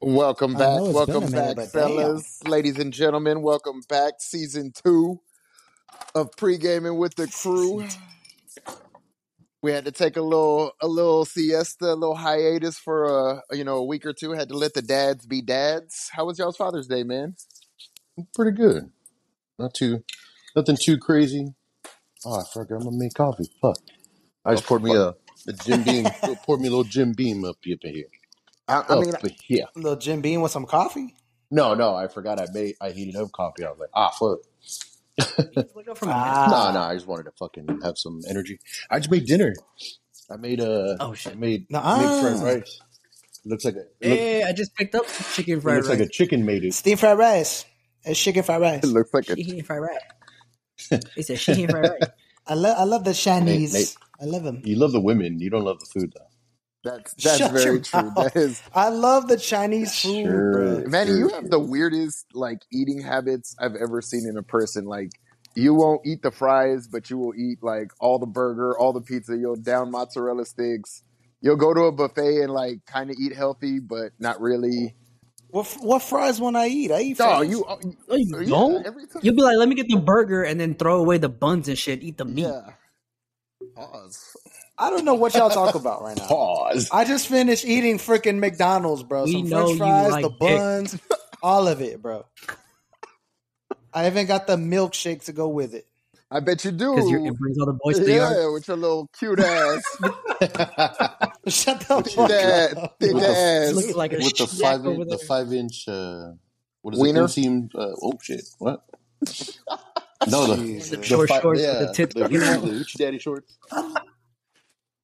Welcome back, know it's been welcome a minute, back, damn. fellas, ladies and gentlemen. Welcome back, season two of pre gaming with the crew. We had to take a little a little siesta, a little hiatus for a you know a week or two. Had to let the dads be dads. How was y'all's Father's Day, man? Pretty good. Not too, nothing too crazy. Oh, I forgot I'm gonna make coffee. Fuck. I Oh just poured me fuck! a, a Jim Beam. poured me a little Jim Beam up, up in here. I, I mean, Up here. Little Jim Beam with some coffee. No, no, I forgot I made. I heated up coffee. I was like, ah, fuck. Wake up from a nap. No, no, Ah, I just wanted to fucking have some energy. I just made dinner. I made uh, Oh I shit. made made fried nah. rice. It looks like a it, look, Hey, I just picked up some chicken it fried looks like rice. a chicken made it. Steam fried rice. It's chicken fried rice. it rice. looks like a Chicken fried rice. It's a chicken fried rice. I love I love the Nate, Nate, Chinese. I love them. you love the women. You don't love the food though. that's that's Shut very true. mouth. That is I love the Chinese food, Sure, bro. Manny, sure, you have the weirdest like eating habits I've ever seen in a person. Like you won't eat the fries, but you will eat like all the burger, all the pizza. You'll down mozzarella sticks. You'll go to a buffet and like kind of eat healthy, but not really. What what fries when I eat? I eat No, fries. you, uh, No, you yeah, don't. every time. You'll be like, let me get the burger and then throw away the buns and shit. Eat the meat. Yeah. Pause. I don't know what y'all talk about right now. Pause. I just finished eating freaking McDonald's, bro. We Some know French you fries, like the dick. buns, all of it, bro. I even got the milkshake to go with it. I bet you Because do. it brings all the boys to the yard. Yeah, with your little cute ass, Shut the with fuck ass, up. thick with the ass Looking like with the five over inch the there. five inch uh what is it wiener. inseam uh, oh shit what no the The Jesus. the short five shorts with yeah the tips the sticking hoochie out. the daddy shorts How,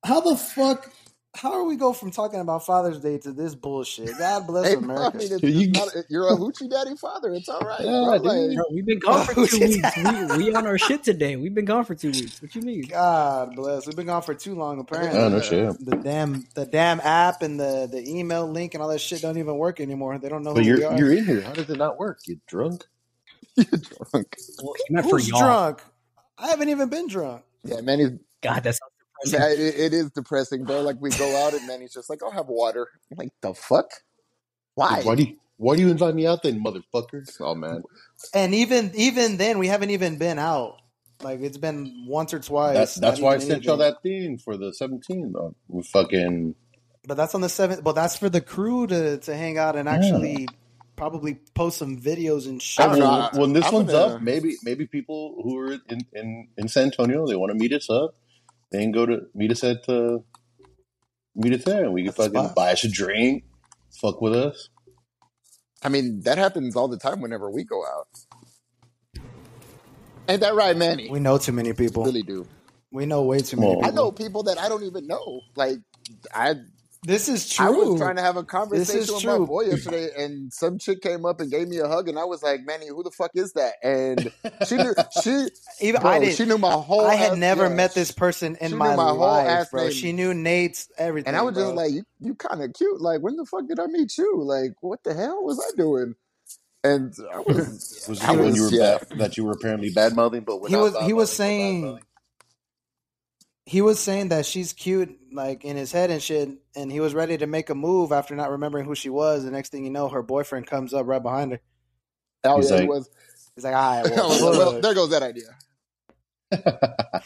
how the fuck? How are we go from talking about Father's Day to this bullshit? God bless Hey, bro, I America. mean, it's, you it's not. You're a hoochie daddy father. It's all right, yeah bro. dude Like, Bro, we've been gone for two weeks. We we on our shit today. We've been gone for two weeks. What you mean? God bless. We've been gone for too long. oh Apparently, no shit the damn the damn app and the the email link and all that shit don't even work anymore. They don't know but who you're are. you're in here how does it not work you drunk You're drunk. Well, he meant for Who's y'all. drunk? I haven't even been drunk. Yeah, man. God, that sounds yeah, depressing. It, it is depressing, bro. Like we go out and man, he's just like, "I'll have water." I'm like, the fuck? Why Why? do you why do you invite me out then motherfuckers? Oh man. And even even then, we haven't even been out. Like it's been once or twice. that's Not why I even sent y'all that thing for the 17th uh, we fucking But that's on the seventh. But that's for the crew to to hang out and yeah actually probably post some videos and I shit. don't know. when this I'm one's up, gonna. maybe maybe people who are in in, in San Antonio they want to meet us up. They can go to meet us at uh, meet us there, and we can At the fucking buy us a drink, fuck with us. I mean, that happens all the time whenever we go out. Ain't that right, Manny? We know too many people. Really do. We know way too many Well, I know people. people that I don't even know. Like I This is true. I was trying to have a conversation is with my boy yesterday, and some chick came up and gave me a hug, and I was like, "Manny, who the fuck is that?" And she knew she, Even I didn't. she knew my whole. I had ass, never yeah, met this person in my my whole life, ass bro. name, She knew Nate's everything, and I everything, was just like, "You, you kind of cute. Like, when the fuck did I meet you? Like, what the hell was I doing?" And I was, was I it when you were yeah, bad that you were apparently bad mouthing, but He was he was mouthing, bad saying mouthing? He was saying that she's cute, like in his head and shit, and he was ready to make a move after not remembering who she was. The next thing you know, her boyfriend comes up right behind her. yeah, he like, was. He's like, "All right, well, well, there goes that idea.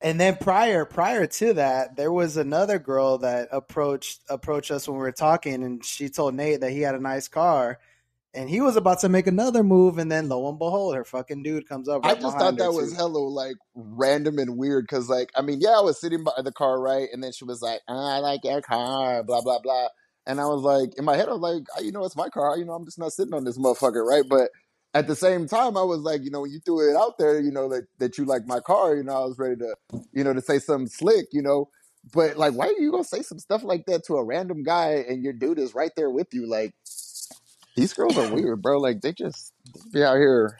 And then prior prior to that, there was another girl that approached approached us when we were talking, and she told Nate that he had a nice car, and he was about to make another move, and then lo and behold, her fucking dude comes up I just thought that was too. hella like random and weird because like I mean yeah I was sitting by the car right and then she was like "Ah, I like your car blah blah blah and I was like in my head I was like "Ah, you know it's my car you know I'm just not sitting on this motherfucker right but at the same time I was like you know when you threw it out there you know that that you like my car you know I was ready to you know to say something slick you know but like why are you gonna say some stuff like that to a random guy and your dude is right there with you like these girls are weird bro like they just be out here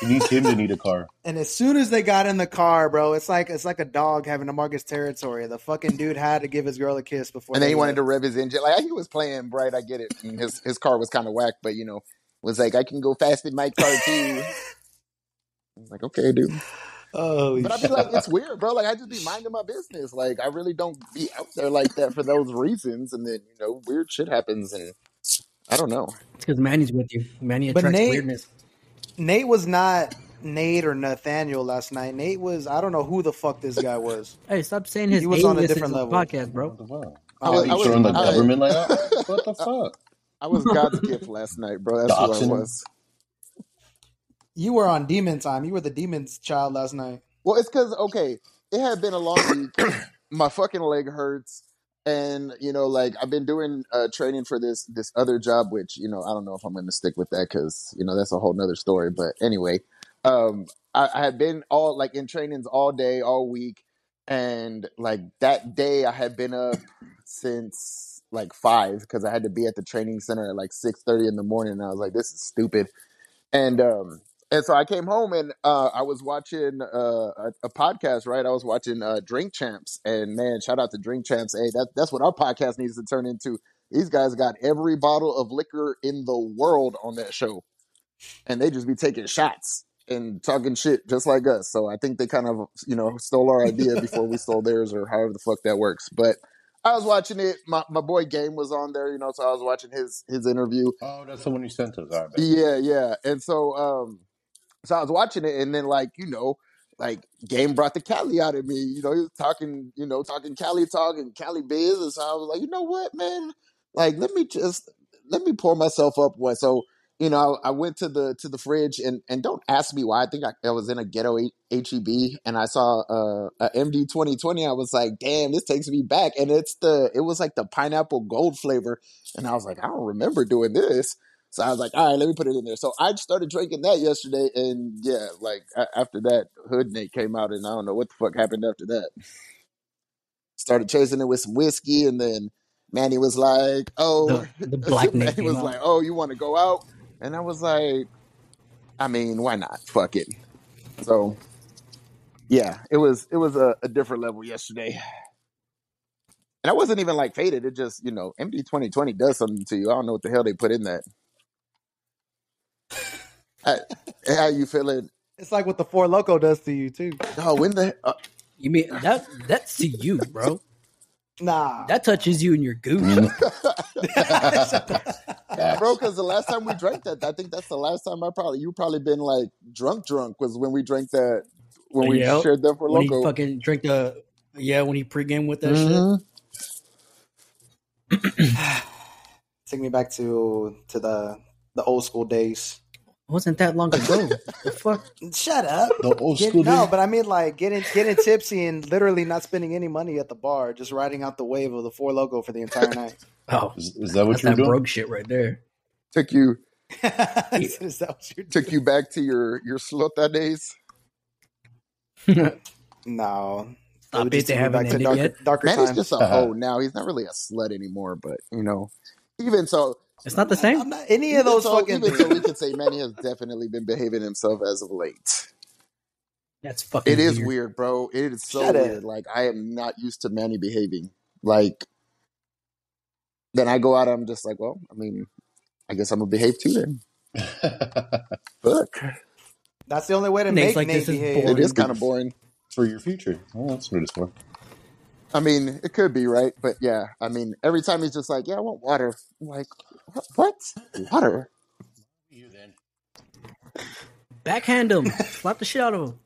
He needs him to need a car. And as soon as they got in the car, bro, it's like it's like a dog having to mark his territory. The fucking dude had to give his girl a kiss before And then he wanted left. to rev his engine. Like he was playing bright. I get it. And his his car was kind of whack, but you know, was like I can go fast in my car too. I was like, okay, dude. Oh, But I'd be like, it's weird, bro. Like I just be minding my business. Like I really don't be out there like that for those reasons. And then you know, weird shit happens, and I don't know. It's because Manny's with you. Manny attracts Nate- weirdness. Nate was not Nate or Nathaniel last night. Nate was I don't know who the fuck this guy was. Hey, stop saying his name. He was on a different the level. podcast, bro. What the fuck? I was- oh, You I was- throwing the I- government like that? What the fuck? I was God's gift last night, bro. That's who I was. You were on demon time. You were the demon's child last night. Well, it's because okay, it had been a long week. My fucking leg hurts, and you know, like I've been doing uh, training for this this other job, which you know I don't know if I'm to stick with that because you know that's a whole nother story. But anyway, um, I, I had been all like in trainings all day, all week, and like that day I had been up since like five because I had to be at the training center at like six thirty in the morning. And I was like, this is stupid, and um, and so I came home and uh, I was watching uh, a, a podcast. Right, I was watching uh, Drink Champs, and man, shout out to Drink Champs. Hey, that that's what our podcast needs to turn into. These guys got every bottle of liquor in the world on that show, and they just be taking shots and talking shit just like us. So I think they kind of you know stole our idea before we stole theirs, or however the fuck that works. But I was watching it. My my boy Game was on there, you know, so I was watching his his interview. Oh, that's the one you sent us. Right. Yeah, yeah. And so um so I was watching it and then like, you know, like Game brought the Cali out of me. You know, he was talking, you know, talking Cali talk and Cali biz. And so I was like, you know what, man? Like, let me just let me pour myself up one. So, you know, I, I went to the to the fridge and and don't ask me why. I think I, I was in a ghetto HEB and I saw uh, a MD twenty twenty. I was like, damn, this takes me back. And it's the it was like the pineapple gold flavor. And I was like, I don't remember doing this. So I was like, all right, let me put it in there. So I started drinking that yesterday, and yeah, like a- after that, Hood Nate came out, and I don't know what the fuck happened after that. Started chasing it with some whiskey, and then Manny was like, "Oh, The, the black Manny came was out. like, "Oh, you want to go out?" And I was like, "I mean, why not? Fuck it." So yeah, it was it was a, a different level yesterday. And I wasn't even like faded. It just, you know, MD twenty twenty does something to you. I don't know what the hell they put in that. How, how you feeling? It's like what the Four Loco does to you too. Oh, when the uh, You mean that? That's to you, bro. Nah, That touches you in your gooch. Facts. bro? Because the last time we drank that, I think that's the last time I probably you probably been like drunk, drunk was when we drank that when we Yep. shared that for when he loco. fucking drink the yeah, when he pregame with that Mhm. take me back to to the the old school days. Shit. Wasn't that long ago? the fuck? Shut up. The old Get- school no, days? but I mean like getting getting tipsy and literally not spending any money at the bar, just riding out the wave of the Four Loco for the entire night. Oh, Is, is that what that's you were that doing? broke shit right there. Took you Is that what you're took you back to your your slota days. No. Stop would just it, they haven't back to ended darker, yet. darker Man, he's just a uh-huh. hoe now. He's not really a slut anymore, but you know, even so, It's not the same. I'm not any of even those so, fucking. even so, we could say Manny has definitely been behaving himself as of late. That's fucking. It is weird. weird, bro. It is so Shut it. weird. Like I am not used to Manny behaving. Like then I go out, and I'm just like, well, I mean, I guess I'm gonna behave too then. Fuck. That's the only way to Nate's make like, Nate this is behave. It is kind of boring. for your future. Well, that's what it's for. I mean, it could be right, but yeah. I mean, every time he's just like, "Yeah, I want water." I'm like, "What? what? Water?" You then. Backhand him. Slap the shit out of him.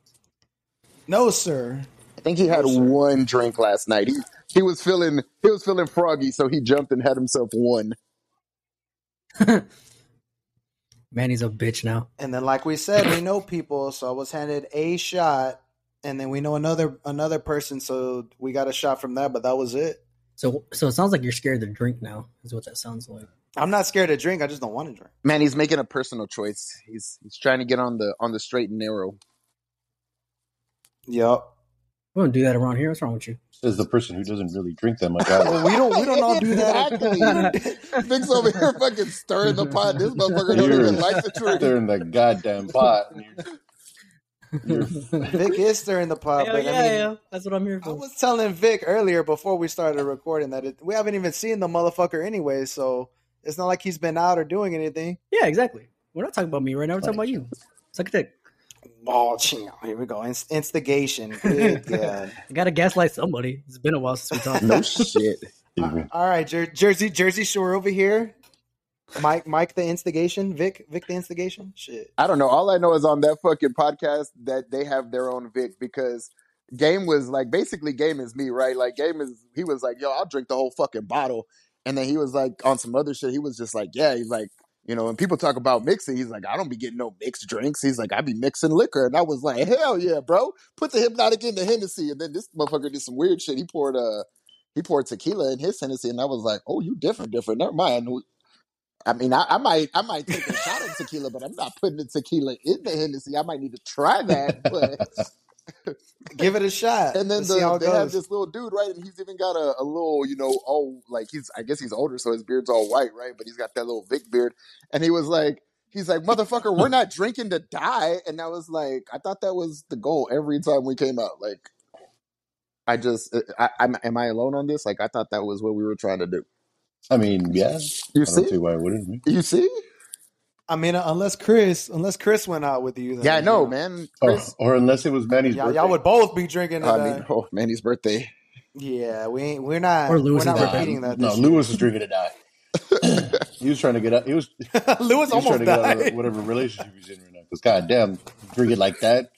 No, sir. I think he had No, one drink last night. He he was feeling he was feeling froggy, so he jumped and had himself one. Manny's a bitch now. And then, like we said, we know people, so I was handed a shot, and then we know another another person, so we got a shot from that. But that was it. So, so it sounds like you're scared to drink now. Is what that sounds like. I'm not scared to drink. I just don't want to drink. Man, he's making a personal choice. He's he's trying to get on the on the straight and narrow. Yup. We don't do that around here. What's wrong with you? Says the person who doesn't really drink that much alcohol. Well, we don't we don't all do that. Exactly. Vic's over here fucking stirring the pot. This motherfucker don't even like the truth. They're in the goddamn pot. and you're- Vic is stirring the pot, Hell but yeah, I mean, yeah. That's what I'm here for. I was telling Vic earlier before we started recording that it, we haven't even seen the motherfucker anyway, so it's not like he's been out or doing anything. Yeah, exactly. We're not talking about me right now. We're talking about you. Suck a dick. Oh, ching. here we go. Inst- instigation. Good I gotta gaslight somebody. It's been a while since we talked. No shit. All right, Jer- Jersey, Jersey Shore over here. Mike, Mike, the instigation. Vic, Vic, the instigation. Shit. I don't know. All I know is on that fucking podcast that they have their own Vic because Game was like basically Game is me, right? Like Game is he was like, yo, I'll drink the whole fucking bottle. And then he was like on some other shit. He was just like, yeah, he's like, you know, when people talk about mixing, he's like, I don't be getting no mixed drinks. He's like, I be mixing liquor. And I was like, hell yeah, bro. Put the Hpnotiq in the Hennessy. And then this motherfucker did some weird shit. He poured uh he poured tequila in his Hennessy, and I was like, oh, you different, different. Never mind. I mean, I, I might, I might take a shot of tequila, but I'm not putting the tequila in the Hennessy. I might need to try that, but Give it a shot. and then Let's see how the, it they have this little dude, right? And he's even got a, a little, you know, all like he's, I guess he's older, so his beard's all white, right? But he's got that little Vic beard, and he was like, he's like, motherfucker, we're not drinking to die, and I was like, I thought that was the goal every time we came out, like. I just, uh, I, I'm, am I alone on this? Like, I thought that was what we were trying to do. I mean, yeah. You I don't see see? why it wouldn't. You see? I mean, uh, unless Chris, unless Chris went out with you, then, Yeah, I know, man. Or, Chris, or unless it was Manny's Y'all, birthday. y'all would both be drinking. I mean, uh, oh, Manny's birthday. yeah, we ain't, we're not. Or we're not repeating that. no, this Lewis was drinking to die. he was trying to get out. He was, he year. Lewis was almost trying to get out of whatever relationship he's in right now. Because goddamn, drinking like that.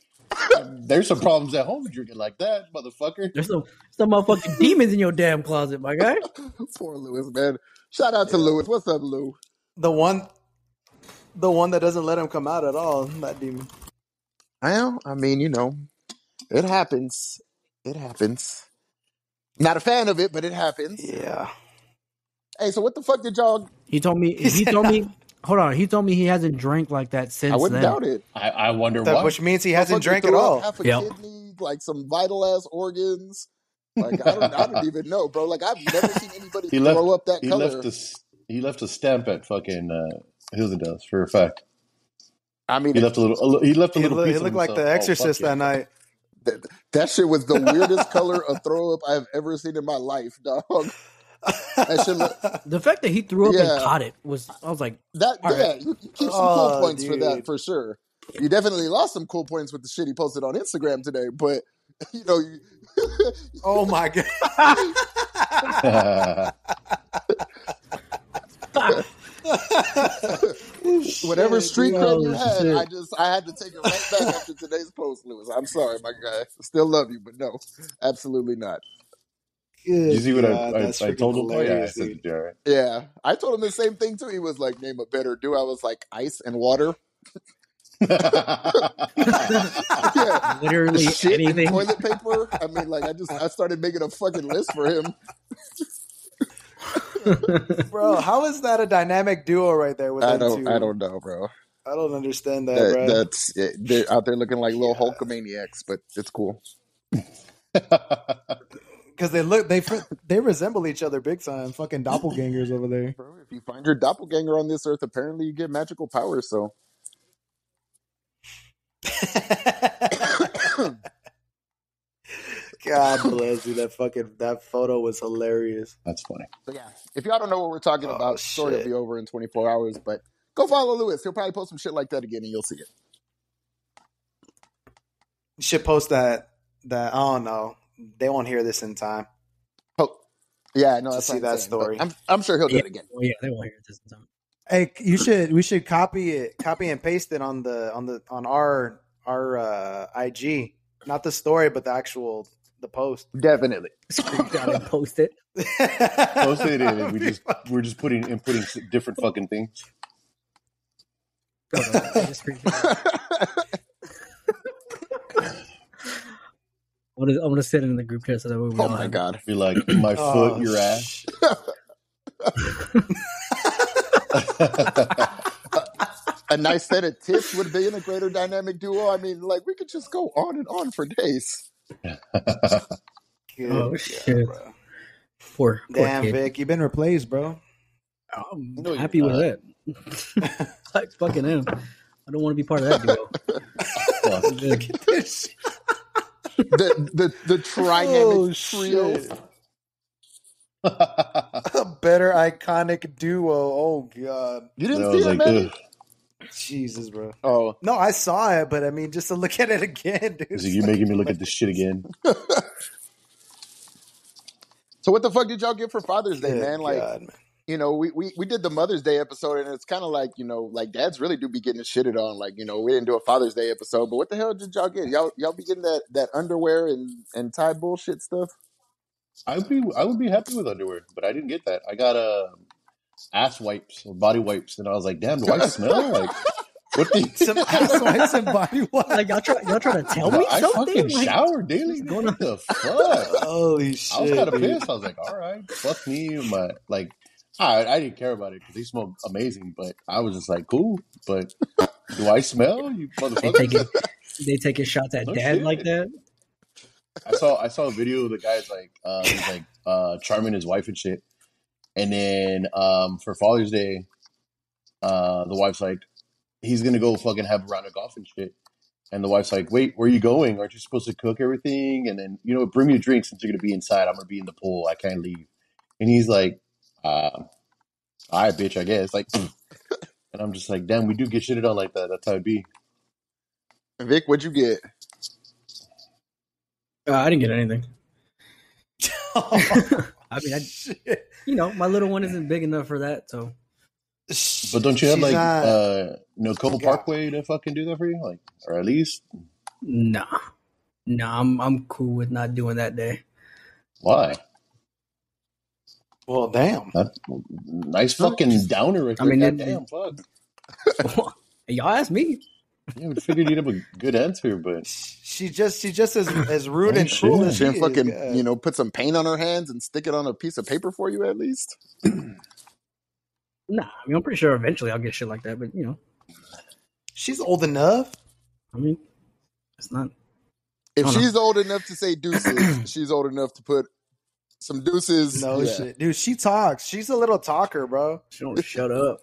There's some problems at home drinking like that, motherfucker. There's some some motherfucking demons in your damn closet, my guy. Poor Lewis, man. Shout out to Lewis. What's up, Lou? The one, the one that doesn't let him come out at all. That demon. Well, I mean, you know, it happens. It happens. Not a fan of it, but it happens. Yeah. Hey, so what the fuck did y'all? He told me. He He told me. Hold on. He told me he hasn't drank like that since I wouldn't then. doubt it. I, I wonder That- why. which means he hasn't drank at all. Half a Yep. kidney, like some vital ass organs. Like I don't, I don't even know, bro. Like I've never seen anybody He throw left. up that He color. left a, he left a stamp at fucking uh, Hildendahl's for a fact. I mean, He left a little. a He left a little. look, piece he of looked like the himself. Oh, Exorcist that yeah. night. that, that shit was the weirdest color of throw up I've ever seen in my life, dog. That shit look, The fact that he threw up Yeah. and caught it was. I was like, That All yeah, right. you, you keep some Oh, cool points for that for sure. You definitely lost some cool points with the shit he posted on Instagram today, but you know, you, oh my god. whatever Shit, street cred you had, shit. I just I had to take it right back after today's post, Lewis. I'm sorry, my guy. Still love you, but no, absolutely not. Good you see what God, I, I, I told him? Oh, yeah, I said dude. it, all right. Yeah, I told him the same thing too. He was like, "Name a better do." I was like, "Ice and water." yeah, literally shit and anything. toilet paper. I mean, like I just I started making a fucking list for him. Bro, how is that a dynamic duo right there with I don't two? I don't know, bro. I don't understand that, That, bro. that's it. they're out there looking like little Hulkamaniacs, but it's cool. Because they look, they they resemble each other big time. Fucking doppelgangers over there. Bro, if you find your doppelganger on this earth, apparently you get magical powers. So God bless you. That fucking that photo was hilarious. That's funny. So yeah, if y'all don't know what we're talking Oh, about, story will be over in 24 hours. But go follow Lewis. He'll probably post some shit like that again, and you'll see it. You should post that. That I don't know. They won't hear this in time. Oh, yeah, no, To that's see what I'm that saying, story. I'm, I'm sure he'll do yeah, it again. well, yeah, they won't hear this in time. Hey, you should. We should copy it. Copy and paste it on the on the on our our uh, IG. Not the story, but the actual the post. Definitely. Screenshot and post it. Post it in. We just we're just putting inputting putting different fucking things. Hold on, just screenshot. I'm gonna, I'm gonna send it in the group chat so that way we oh my have god. Be like my Oh, foot, your ass. A nice set of tips would be in a greater dynamic duo. I mean, like we could just go on and on for days. Oh, Good Oh, God, shit. bro. Poor, poor Damn, kid. Vic, you've been replaced, bro. I'm No, happy with not. that. I fucking am. I don't want to be part of that duo. Fuck. The the the trinamic oh, trio. A better iconic duo. Oh God. You didn't was see it, like, man. Ugh. Jesus, bro. Oh, No, I saw it, but I mean, just to look at it again, dude. He's like, you're making me look at this shit again. so what the fuck did y'all get for Father's Day, Good man? Like, God, man. you know, we, we we did the Mother's Day episode, and it's kind of like, you know, like dads really do be getting shitted on. Like, you know, we didn't do a Father's Day episode, but what the hell did y'all get? Y'all y'all be getting that that underwear and and tie bullshit stuff? I would be I would be happy with underwear, but I didn't get that. I got uh, ass wipes or body wipes, and I was like, damn, do I smell like what the? Some ass wipes and body wipes. Like y'all try, y'all trying to tell me I something? fucking Like, shower daily. going What the fuck? Holy shit! I was kind of pissed. I was like, all right, fuck me. My like, I I didn't care about it because they smelled amazing, but I was just like, cool. But do I smell you they motherfucker? taking they taking shots at No dad shit. like that. I saw I saw a video of the guy's like uh he's like uh charming his wife and shit. And then um for Father's Day, uh the wife's like, he's gonna go fucking have a round of golf and shit. And the wife's like, Wait, where are you going? Aren't you supposed to cook everything? And then, you know, bring me a drink since you're gonna be inside. I'm gonna be in the pool. I can't leave. And he's like, uh all right, bitch, I guess. Like and I'm just like, damn, we do get shitted on like that. That's how it be. Vic, what'd you get? Uh, I didn't get anything. I mean, I, Shit. You know, my little one isn't big enough for that. So But don't you have She's like not- uh no Cobble Yeah. Parkway to fucking do that for you? Like or at least nah, nah, I'm I'm cool with not doing that day. why? well, damn. That nice fucking downer right I there. mean, that- damn, fuck. Y'all ask me. Yeah, we figured you'd have a good answer, but She just she just as as rude and cruel shit. as She she didn't is. fucking, God. you know, put some paint on her hands and stick it on a piece of paper for you at least. Nah, I mean, I'm pretty sure eventually I'll get shit like that. But you know, She's old enough. I mean, it's not. If Hold on. she's old enough to say deuces, she's old enough to put some deuces. No yeah. shit, dude. She talks. She's a little talker, bro. She don't shut up.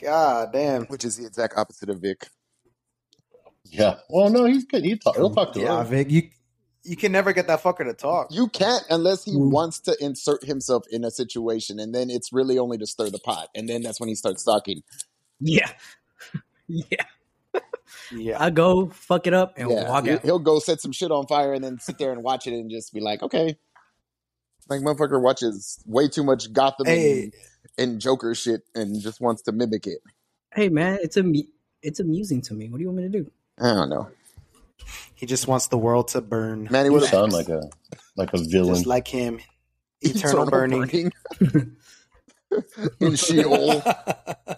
God damn. Which is the exact opposite of Vic. Yeah. Well, no, he's good. He talk, he'll talk to Yeah, her. Vic. You you can never get that fucker to talk. You can't unless he Mm. wants to insert himself in a situation, and then it's really only to stir the pot, and then that's when he starts talking. Yeah, yeah. Yeah. I go fuck it up and yeah, walk he- out. he'll go set some shit on fire and then sit there and watch it and just be like, okay. Like motherfucker watches way too much Gotham Hey, and, and Joker shit and just wants to mimic it. Hey man, it's a it's amusing to me. What do you want me to do? I don't know, he just wants the world to burn, Manny. You What sound like a like a villain. just like him. Eternal, burning. in Sheol.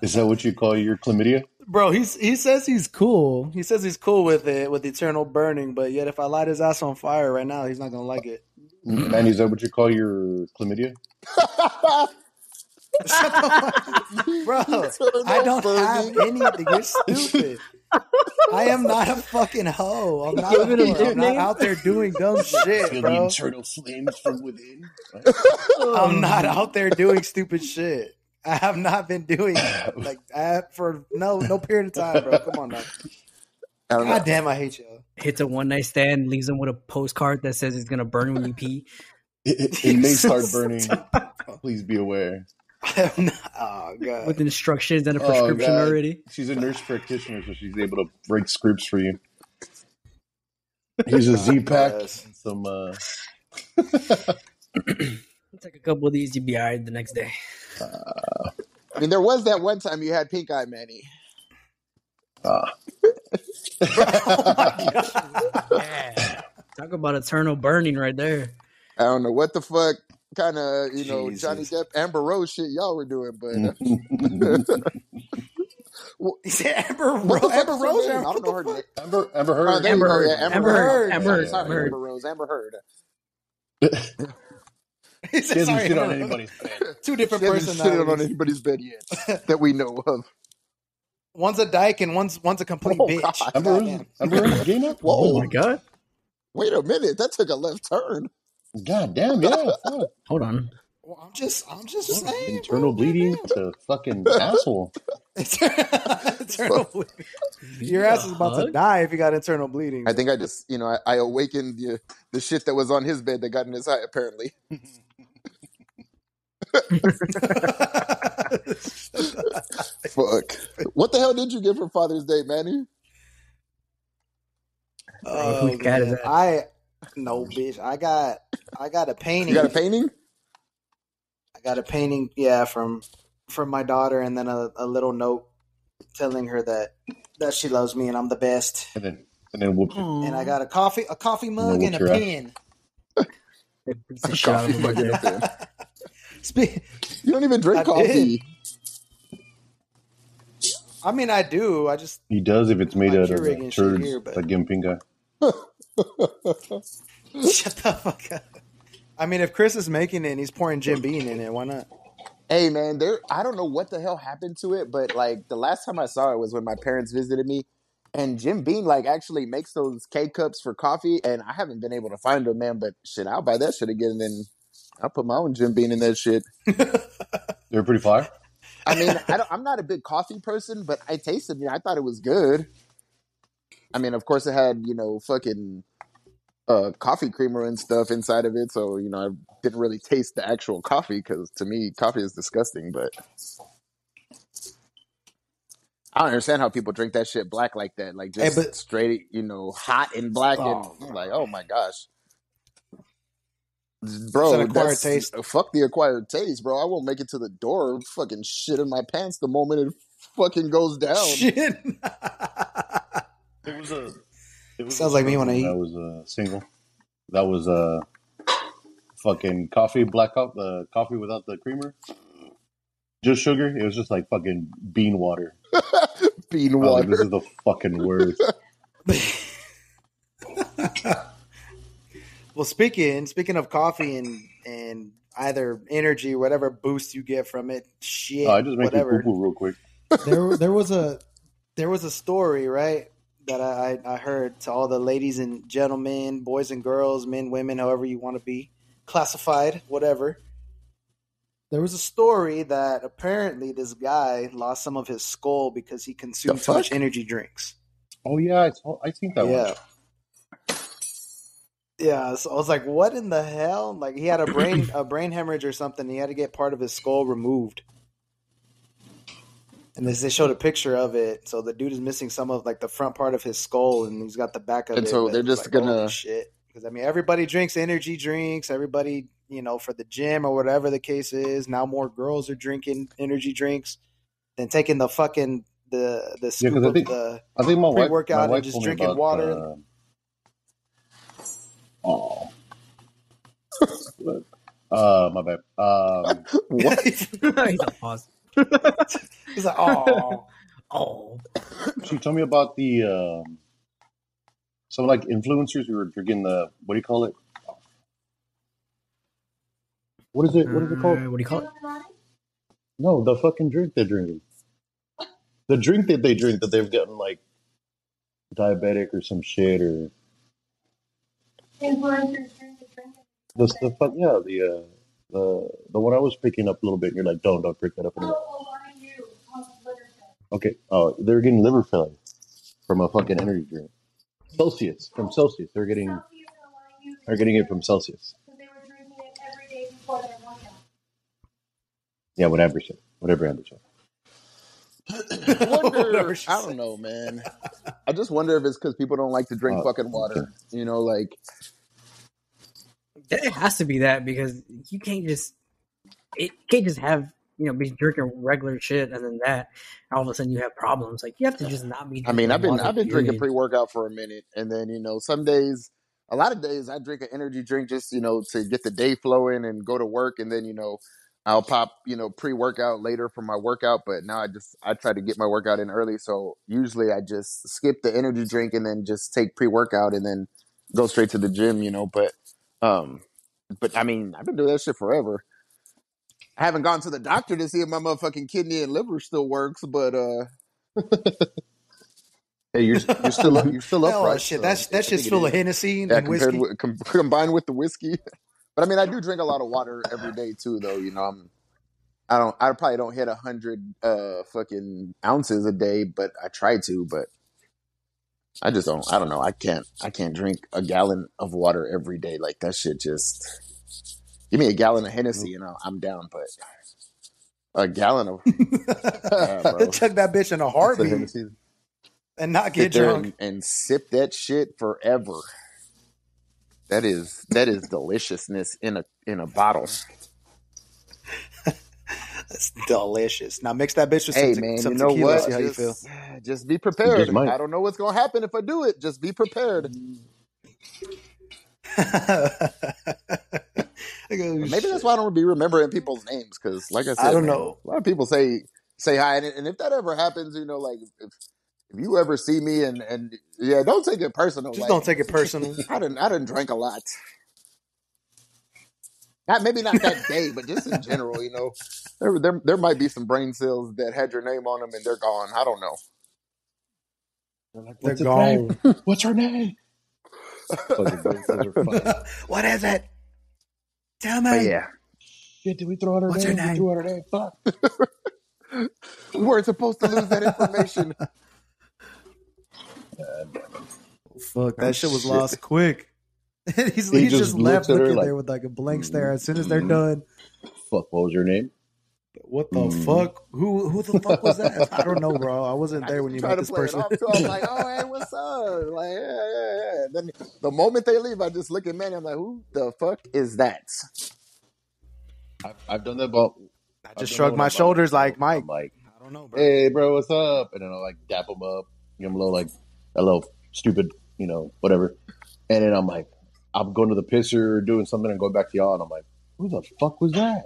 Is that what you call your chlamydia? Bro, he's he says he's cool. He says he's cool with it with eternal burning, but yet if I light his ass on fire right now, he's not gonna like it. Manny, is that what you call your chlamydia? Shut the Bro, I don't have anything. You're stupid. I am not a fucking hoe. I'm not, Give it a I'm not out there doing dumb shit, Feel the bro. internal flames from within. I'm oh. not out there doing stupid shit. I have not been doing it. like I for no no period of time, bro. Come on now. I don't know. God damn, I hate you. Hits a one night stand, leaves him with a postcard that says it's gonna burn when you pee. It, it, it may start burning. Please be aware. I am not, oh god. with instructions and a Oh, prescription God. already. She's a nurse practitioner, so she's able to write scripts for you. Here's a Z pack Yes. and some. Uh, Take a couple of these, you'll be alright the next day. I mean, there was that one time you had pink eye, Manny. ah. Yeah. Talk about eternal burning right there. I don't know what the fuck kind of you know Jesus. Johnny Depp, Amber Rose shit y'all were doing, but uh, He said Amber, what the Ro- fuck Amber Rose. I don't know her name. Amber, Amber Oh, Heard. there you Amber Heard. yeah, Amber, Amber Heard. Heard. Amber Heard. Sorry, Amber Heard. Amber Rose. Amber Heard. He She said, hasn't sorry, shit on anybody's bed. Two She different hasn't shitted on anybody's bed yet that we know of. One's a dyke and one's one's a complete Oh, bitch. God. Amber Rose, Goddamn. Amber Rose. Whoa. Oh my god. Wait a minute, that took a left turn. God damn, yeah. Fuck. Hold on. Well, I'm just, I'm just saying. Internal bro. bleeding to fucking asshole. internal bleeding. Your ass is about to die if you got internal bleeding. I think I just, you know, I, I awakened the, the shit that was on his bed that got in his eye, apparently. Fuck. What the hell did you get for Father's Day, Manny? Oh, whose cat is man. that? I no oh, bitch. I got I got a painting. You got a painting? I got a painting, yeah, from from my daughter, and then a, a little note telling her that that she loves me and I'm the best. And then and then whoop. And I got a coffee a coffee mug and a what's your pen. They beat the shit out of Coffee mug and a that. pen. Spe- You don't even drink I coffee. I mean, I do. I just He does if it's made out of Keurig and turds, here, but- like Gimpinga. shut the fuck up. I mean, if Chris is making it and he's pouring Jim Beam in it, why not? Hey man, there I don't know what the hell happened to it, but like the last time I saw it was when my parents visited me. And Jim Beam like actually makes those K cups for coffee, and I haven't been able to find them, man. But shit, I'll buy that shit again, and then I'll put my own Jim Beam in that shit. They're pretty fire. I mean, I don't, I'm not a big coffee person, but I tasted it. I thought it was good. I mean, of course, it had you know fucking uh, coffee creamer and stuff inside of it, so you know I didn't really taste the actual coffee because to me, coffee is disgusting. But I don't understand how people drink that shit black like that, like just Hey, but- straight, you know, hot and black, Oh, and like, oh my gosh. Bro, acquired taste. Fuck the acquired taste, bro. I won't make it to the door. Fucking shit in my pants the moment it fucking goes down. Shit. There was a. There was Sounds like me when I eat. That was uh, single. That was uh, fucking coffee, black coffee, uh, coffee without the creamer, just sugar. It was just like fucking bean water. Bean I was like, water. this is the fucking worst. well, speaking speaking of coffee and and either energy, whatever boost you get from it, shit, Oh, I just make whatever. you poo poo real quick. there there was a there was a story right that I, I heard to all the ladies and gentlemen, boys and girls, men, women, however you want to be classified, whatever. There was a story that apparently this guy lost some of his skull because he consumed too much energy drinks. Oh yeah, I saw, I seen that yeah. one. Yeah, so I was like, "What in the hell?" Like he had a brain a brain hemorrhage or something. He had to get part of his skull removed, and as they showed a picture of it, so the dude is missing some of like the front part of his skull, and he's got the back of And it. And so they're just like, gonna- shit. Because I mean, everybody drinks energy drinks. Everybody, you know, for the gym or whatever the case is. Now more girls are drinking energy drinks than taking the fucking the the scoop 'cause I of think- the. I think my wife, my Pre-workout and just drinking about, water. Uh, oh, uh, my bad. Um, What? He's a like, oh. Oh, she told me about the um, some like influencers who were drinking the what do you call it? What is it? What is it called? Uh, what do you call it? No, the fucking drink they're drinking. The drink that they drink that they've gotten like diabetic or some shit or Influencers drink the drink. the the fuck yeah the uh the the one I was picking up a little bit. And you're like, don't don't pick that up anymore. Okay. Oh, they're getting liver failure from a fucking energy drink. Celsius from Celsius. They're getting Celsius and why you? they're getting it from Celsius. Because they were drinking it every day before their workout. Yeah, whatever shit. Whatever Amber said. I wonder. Whatever I don't know, man. I just wonder if it's because people don't like to drink Uh, fucking water. You know, like It has to be that because you can't just it can't just have you know be drinking regular shit and then that all of a sudden you have problems. Like you have to just not be. I mean, I've been I've been drinking pre workout for a minute, and then you know some days, a lot of days I drink an energy drink just you know to get the day flowing and go to work, and then you know I'll pop you know pre workout later for my workout. But now I just I try to get my workout in early, so usually I just skip the energy drink and then just take pre workout and then go straight to the gym. You know, but um, but I mean I've been doing that shit forever. I haven't gone to the doctor to see if my motherfucking kidney and liver still works, but uh. Hey, you're you're still up, you're still up, Oh upright. shit, so that's I that shit's full of Hennessy and Yeah, compared whiskey. with, com- combined with the whiskey. But I mean, I do drink a lot of water every day too, though. You know, I'm I don't I probably don't hit a hundred uh fucking ounces a day, but I try to. But I just don't. I don't know. I can't. I can't drink a gallon of water every day. Like that shit just. Give me a gallon of Hennessy and I'll, I'm down. But a gallon of Yeah, uh, bro. Chug that bitch in a The heartbeat and not get drunk. and, and sip that shit forever. That is that is deliciousness in a in a bottle. That's delicious. Now mix that bitch with Hey some, man, some you know tequila. what? See how you just, feel. just be prepared. Just. I don't know what's gonna happen if I do it. Just be prepared. Maybe that's why I don't be remembering people's names because, like I said, I don't man, know. A lot of people say say hi, and, and if that ever happens, you know, like if if you ever see me and and yeah, don't take it personal. Just like, don't take it personal. I didn't I didn't drink a lot. Not maybe not that day, but just in general, you know, there there there might be some brain cells that had your name on them and they're gone. I don't know. They're like, They're What's its name? gone. What's her name? Fucking brain cells are fine. what is it? Tell me. But yeah, Shit, did we throw out her What's her name? We threw out her name. Fuck. we weren't supposed to lose that information. Fuck, that Oh, shit was shit. lost quick. he's, He he just, just left her looking like, there with like a blank stare. As soon as they're mm. done, Fuck, what was your name? What the Mm. fuck? Who who the fuck was that? I don't know, bro. I wasn't there just when you try met to this play person. it off too. I'm like, oh hey, what's up? Like, yeah, yeah, yeah. Then the moment they leave, I just look at Manny. I'm like, who the fuck is that? I've, I've done that but I just done shrugged my when I'm by shoulders like myself. Mike. I'm like, I don't know, bro. hey, bro, what's up? And then I'll like dap him up, give him a little like a little stupid, you know, whatever. And then I'm like, I'm going to the pisser, doing something, and going back to y'all, and I'm like, who the fuck was that?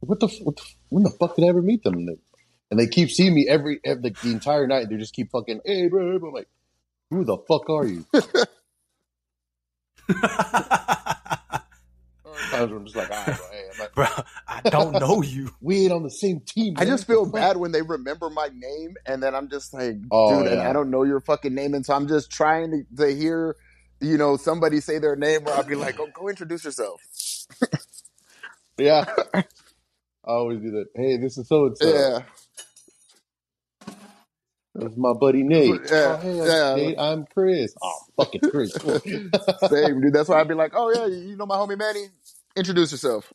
What the, what the when the fuck did I ever meet them? And they, and they keep seeing me every, every the entire night. They just keep fucking, hey, bro. I'm like, who the fuck are you? Times I'm just like, all right, bro, hey, I'm like, bro, I don't know you. we ain't on the same team. I just feel the bad when they remember my name, and then I'm just like, Oh, dude, and yeah. I don't know your fucking name, and so I'm just trying to, to hear, you know, somebody say their name, where I'll be like, oh, go introduce yourself. Yeah. I always do that. Hey, this is so and so. Yeah, That's my buddy Nate. Yeah, oh, hey, I'm yeah. Nate. I'm Chris. Oh, fucking Chris. same, dude. That's why I'd be like, oh yeah, you know my homie Manny. Introduce yourself.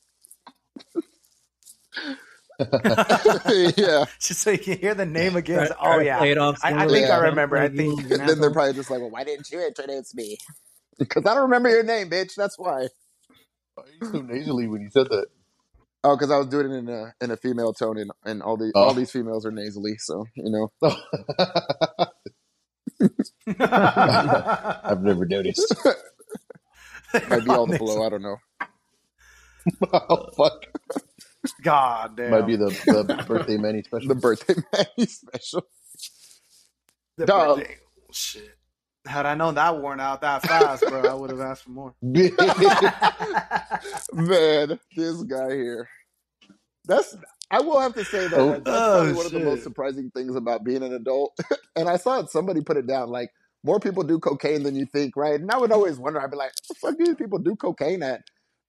yeah. Just so you can hear the name again. Try- Oh try yeah, off I, I think to I remember. I think you- an then they're probably just like, well, why didn't you introduce me? Because I don't remember your name, bitch. That's why. Why are you so nasally when you said that? Oh, because I was doing it in a in a female tone, and, and all the Oh. all these females are nasally, so you know. I've never noticed. Might be all the blow. I don't know. oh, fuck. God damn. Might be the, the birthday Manny special. The birthday Manny special. The Dog. birthday- oh, Shit. Had I known that worn out that fast, bro, I would have asked for more. Man, this guy here. That's I will have to say that oh, that's probably Oh, one of the oh, most surprising things about being an adult. and I saw it, somebody put it down like more people do cocaine than you think, right? And I would always wonder, I'd be like, what the fuck do these people do cocaine at?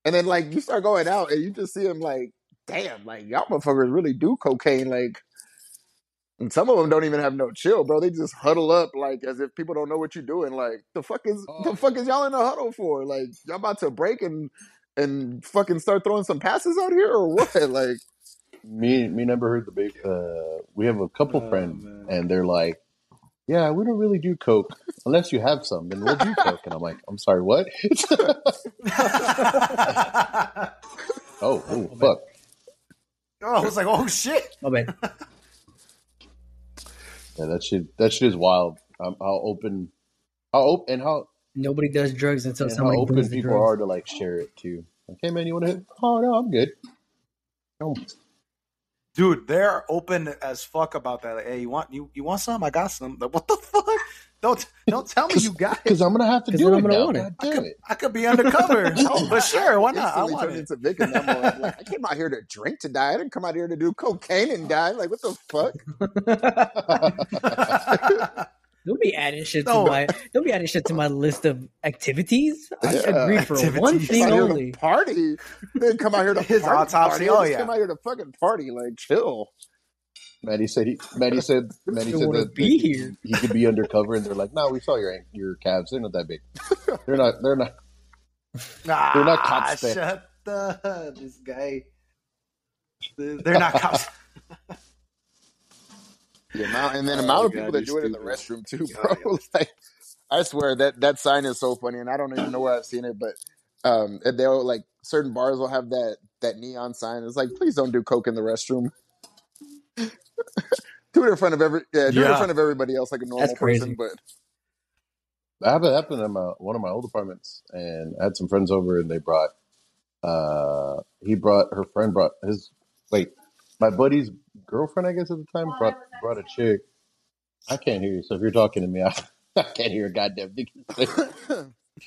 And then like you start going out and you just see them like, damn, like y'all motherfuckers really do cocaine, like and some of them don't even have no chill, bro. They just huddle up like as if people don't know what you're doing. Like the fuck is Oh. the fuck is y'all in a huddle for? Like y'all about to break and and fucking start throwing some passes out here or what? Like me, me never heard the big. Uh, we have a couple Oh, friends, man. and they're like, "Yeah, we don't really do coke unless you have some. Then we'll do coke." And I'm like, "I'm sorry, what?" oh, oh, fuck. Oh, I was like, oh shit. My bad. Yeah, that shit. That shit is wild. Um, how open, how open, and how Nobody does drugs until and how somebody open people drugs. are to like share it too. Like, hey man, you want to hit? Oh no, I'm good. Oh, Dude, they're open as fuck about that. Like, hey, you want you, you want some? I got some. Like, what the fuck? Don't don't tell me you got it. because I'm gonna have to 'Cause do it I'm gonna now. want it. I could, it. I could be undercover. oh, but sure, why not? I want turned it. into Vic and them. Like, like, I came out here to drink to die. I didn't come out here to do cocaine and die. Like what the fuck? Don't be adding shit to No. my. Don't be adding shit to my list of activities. I Yeah. agreed for one Activities. Came thing out here only. to party. Didn't come out here to His party, autopsy, party. Oh, yeah. Came out here to fucking party. Like chill. Maddie said he. Maddie said. Maddie said that, be that here. he could be undercover, and they're like, "No, we saw your your calves. They're not that big. They're not. They're not. Nah, They're not cop spec. shut, the this guy. They're not cops. The amount, and then the Oh, amount of God, people that you're do it in the restroom too, God, bro. like, I swear that that sign is so funny, and I don't even know where I've seen it, but um, they'll like certain bars will have that that neon sign. It's like, please don't do coke in the restroom. Do it in front of every yeah, do it in Yeah. front of everybody else like a normal That's crazy. person. But That happened, happened in my, one of my old apartments, and I had some friends over, and they brought. Uh, he brought her friend brought his wait, my buddy's girlfriend, I guess at the time brought brought a chick. I can't hear you, so if you're talking to me, I, I can't hear a goddamn thing. you're saying.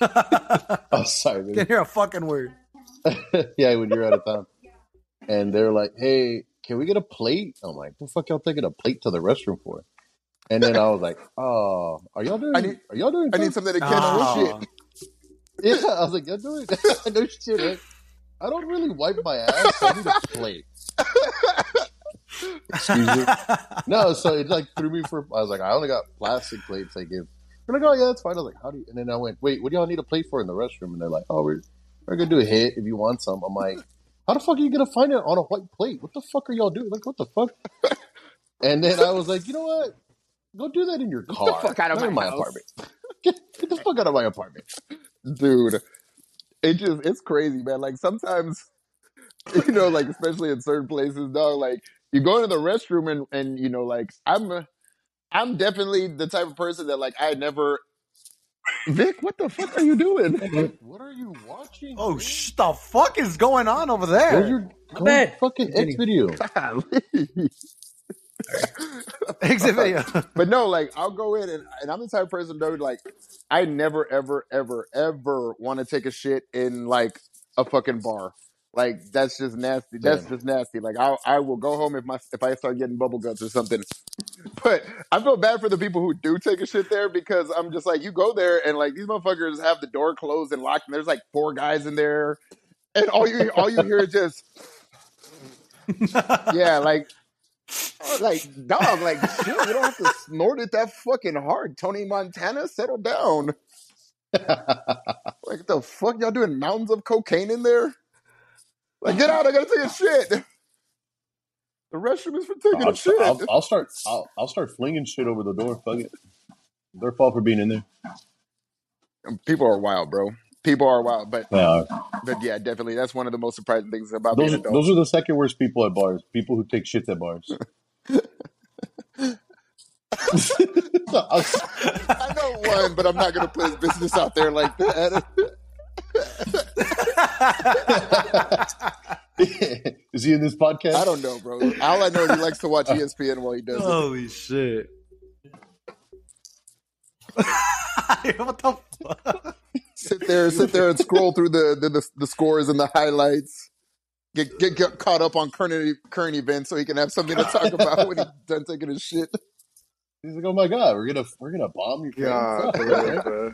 oh, sorry. baby. Can't hear a fucking word. yeah, when you're out of town, and they're like, "Hey, can we get a plate?" I'm like, "The fuck y'all taking a plate to the restroom for?" And then I was like, "Oh, are y'all doing? I need- are y'all doing? I need something?" something to catch Oh. this shit. Yeah, I was like, "Y'all doing? no shit. Right? I don't really wipe my ass. So I need a plate." Excuse me. No, so it like threw me for. I was like, I only got plastic plates. I give. They're like, oh yeah, that's fine. I was like, how do you? And then I went, wait, what do y'all need a plate for in the restroom? And they're like, oh, we're we're gonna do a hit if you want some. I'm like, how the fuck are you gonna find it on a white plate? What the fuck are y'all doing? Like, what the fuck? And then I was like, you know what? Go do that in your car. Get the fuck out of not my my apartment. Get, get the fuck out of my apartment. dude it just it's crazy man like sometimes you know like especially in certain places dog like you go into the restroom and and you know like i'm i'm definitely the type of person that like i never vic what the fuck are you doing What are you watching? oh, man? sh- the fuck is going on over Go there? your My go bad. fucking X video. Golly. Exit video. but no like i'll go in and, and i'm the type of person though like i never ever ever ever want to take a shit in like a fucking bar like that's just nasty that's Same. just nasty like i i will go home if my if i start getting bubble guts or something but i feel bad for the people who do take a shit there because i'm just like you go there and like these motherfuckers have the door closed and locked and there's like four guys in there and all you all you hear is just yeah like Oh, like dog, like shit, you don't have to snort it that fucking hard. Tony Montana, settle down. Like the fuck, y'all doing mountains of cocaine in there? Like get out, I gotta take a shit. The restroom is for taking I'll, a shit. I'll, I'll start. I'll, I'll start flinging shit over the door. Fuck it. Their fault for being in there. Um, people are wild, bro. People are wild, but Yeah. but yeah, definitely that's one of the most surprising things about Those an adult. those are the second worst people at bars. People who take shits at bars. I know one, but I'm not gonna put his business out there like that. Is he in this podcast? I don't know, bro. All I know is he likes to watch ESPN while he does it. Holy shit. what the fuck? sit there, sit there, and scroll through the the, the, the scores and the highlights. Get, get get caught up on current current events so he can have something to talk about when he's done taking his shit. He's like, oh my god, we're gonna we're gonna bomb you." God, friends. bro, bro.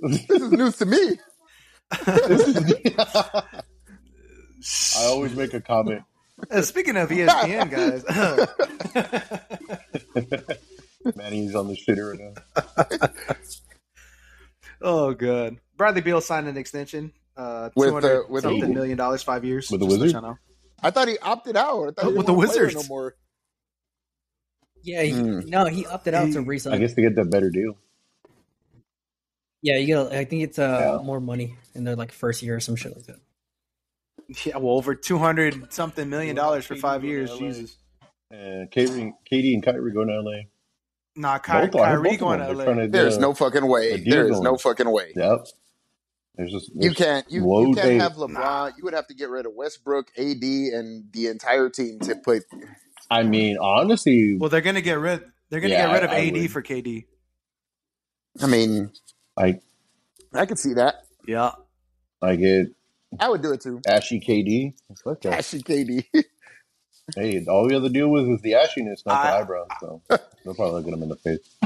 This is news to me. I always make a comment. Uh, Speaking of ESPN, guys. Manny's on the shitter right now. oh, good. Bradley Beal signed an extension. Uh, With, two hundred uh, with something who? million dollars, five years. With the Just Wizards? y'all. I thought he opted out. I thought he Oh, with the wanna play there Wizards. no more. Yeah, he, Hmm. no, he opted out to He- resign. I guess they get that better deal. Yeah, you get. I think it's uh Yeah. more money in their like first year or some shit like that. Yeah, well, over two hundred something million dollars for five years. Jesus. And KD, KD and Kyrie going to LA. Nah, Ky- Both, Kyrie going to. LA. To There's do no fucking way. There is no fucking way. Yep. There's just You can't you, low you can't date. have LeBron. You would have to get rid of Westbrook, AD, and the entire team to put. I mean, honestly, Well, they're gonna get rid. They're gonna Yeah, get rid of I- I AD would. for KD. I mean, I I could see that. Yeah. I get I would do it too. ashy KD. Fuck that. Ashy KD. Hey, all we have to deal with is the ashiness, not the I- eyebrows. So they'll probably look at him in the face.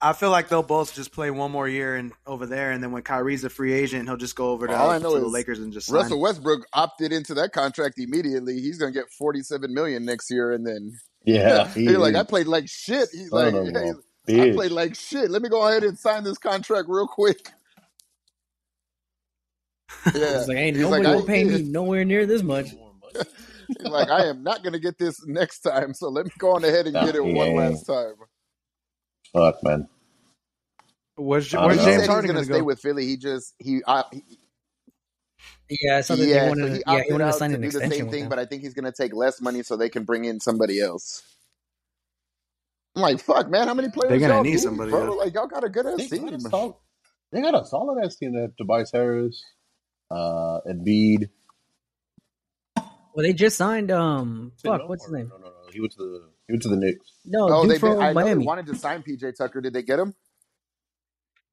I feel like they'll both just play one more year and over there, and then when Kyrie's a free agent, he'll just go over to, All I know to the Lakers and just sign. Russell Westbrook opted into that contract immediately. He's gonna get forty seven million next year, and then Yeah, he he's like, I played like shit. He's like, of a hey, I played like shit. Let me go ahead and sign this contract real quick. Yeah, It's like, ain't He's nobody like, I will pay me nowhere near this much. More money. He's like, I am not gonna get this next time, so let me go on ahead and Nah, get it one ain't. last time. Fuck, man. Where's, I where's don't he know. James he's Harden gonna stay go? with Philly. He just he, uh, he Yeah, I yeah, they so he to, yeah, he opted wanted to sign to an do the extension same thing, them. but I think he's gonna take less money so they can bring in somebody else. I'm like, fuck, man, how many players They're gonna y'all need need, somebody bro? else. Like y'all got a good ass They got, team. a solid, they got a solid ass team. that have Tobias Harris, uh, Embiid. Well, they just signed. Um, fuck, No, what's his name? No, no, no. He went to the he went to the Knicks. No, Oh, dude they from been, I know they wanted to sign PJ Tucker. Did they get him?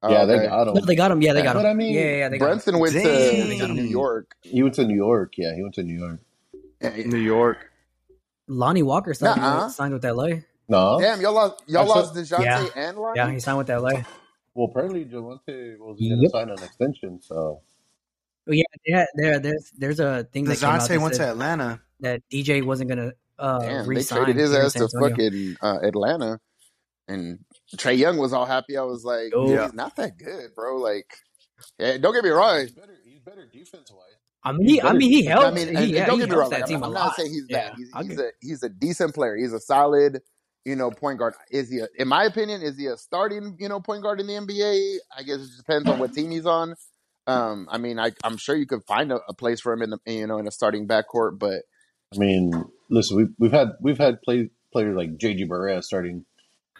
Oh, yeah, they okay. got him. No, they got him. Yeah, they got But him. I mean, yeah, yeah, yeah, they got him. Brunson went to, Dang. to New York. he went to New York. Yeah, he went to New York. Yeah, yeah. New York. Lonnie Walker signed, Nuh-uh. signed with LA. No, Damn, y'all lost y'all I lost Dejounte Yeah. and Lonnie. Yeah, he signed with LA. well, apparently Javante was going to Yep. sign an extension. So Well, yeah, yeah, there, there's there's a thing that came out DeJounte went to Atlanta. that DJ wasn't gonna uh, Damn, they traded his ass San to Antonio. fucking uh, Atlanta, and Trae Young was all happy. I was like, Oh. he's not that good, bro. Like, yeah, don't get me wrong. he's better. He's better defense wise. I mean, he, I mean, he I helped. mean, he, and, yeah, don't he get me wrong. that Like, team I'm, a I'm lot. not saying he's Yeah, bad. He's, he's a he's a decent player. He's a solid, you know, point guard. Is he? A, in my opinion, is he a starting, you know, point guard in the NBA? I guess it just depends on what team he's on. Um, I mean, I, I'm sure you could find a, a place for him in the, you know, in a starting backcourt, but I mean, listen, we've we've had we've had play, players like JJ Barea starting,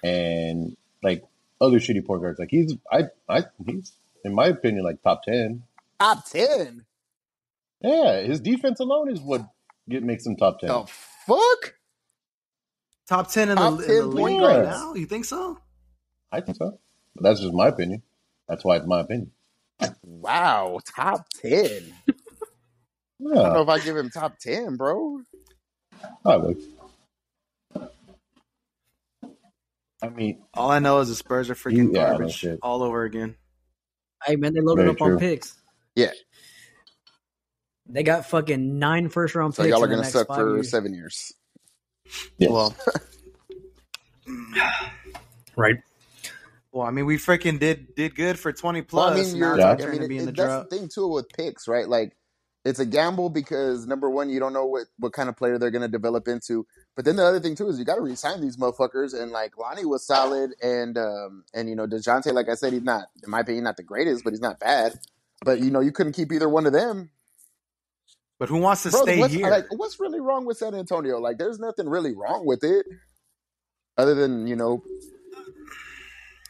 and like other shitty point guards. Like he's I I he's in my opinion like top ten. top ten. Yeah, his defense alone is what get makes him top ten. The fuck? Top 10 in the, Top in the league point right now? You think so? I think so. But that's just my opinion. That's why it's my opinion. Wow, top ten. I don't know if I give him top ten, bro. I would. I mean, All I know is the Spurs are freaking Yeah, garbage shit. all over again. Hey man, they loaded Very up true. on picks. Yeah. They got fucking nine first round So picks. y'all are gonna suck for years. seven years. yes. Well, Right. Well, I mean, we freaking did did good for 20 Well, plus. I mean, you're. Yeah. I mean, to it, be in the it, that's drought. the thing too with picks, right? Like, it's a gamble because number one, you don't know what what kind of player they're gonna develop into. But then the other thing too is you got to resign these motherfuckers. And like Lonnie was solid, and um and you know Dejounte, like I said, he's not, in my opinion, not the greatest, but he's not bad. But you know, you couldn't keep either one of them. But who wants to Bro, stay here? like, what's really wrong with San Antonio? Like, there's nothing really wrong with it, other than you know,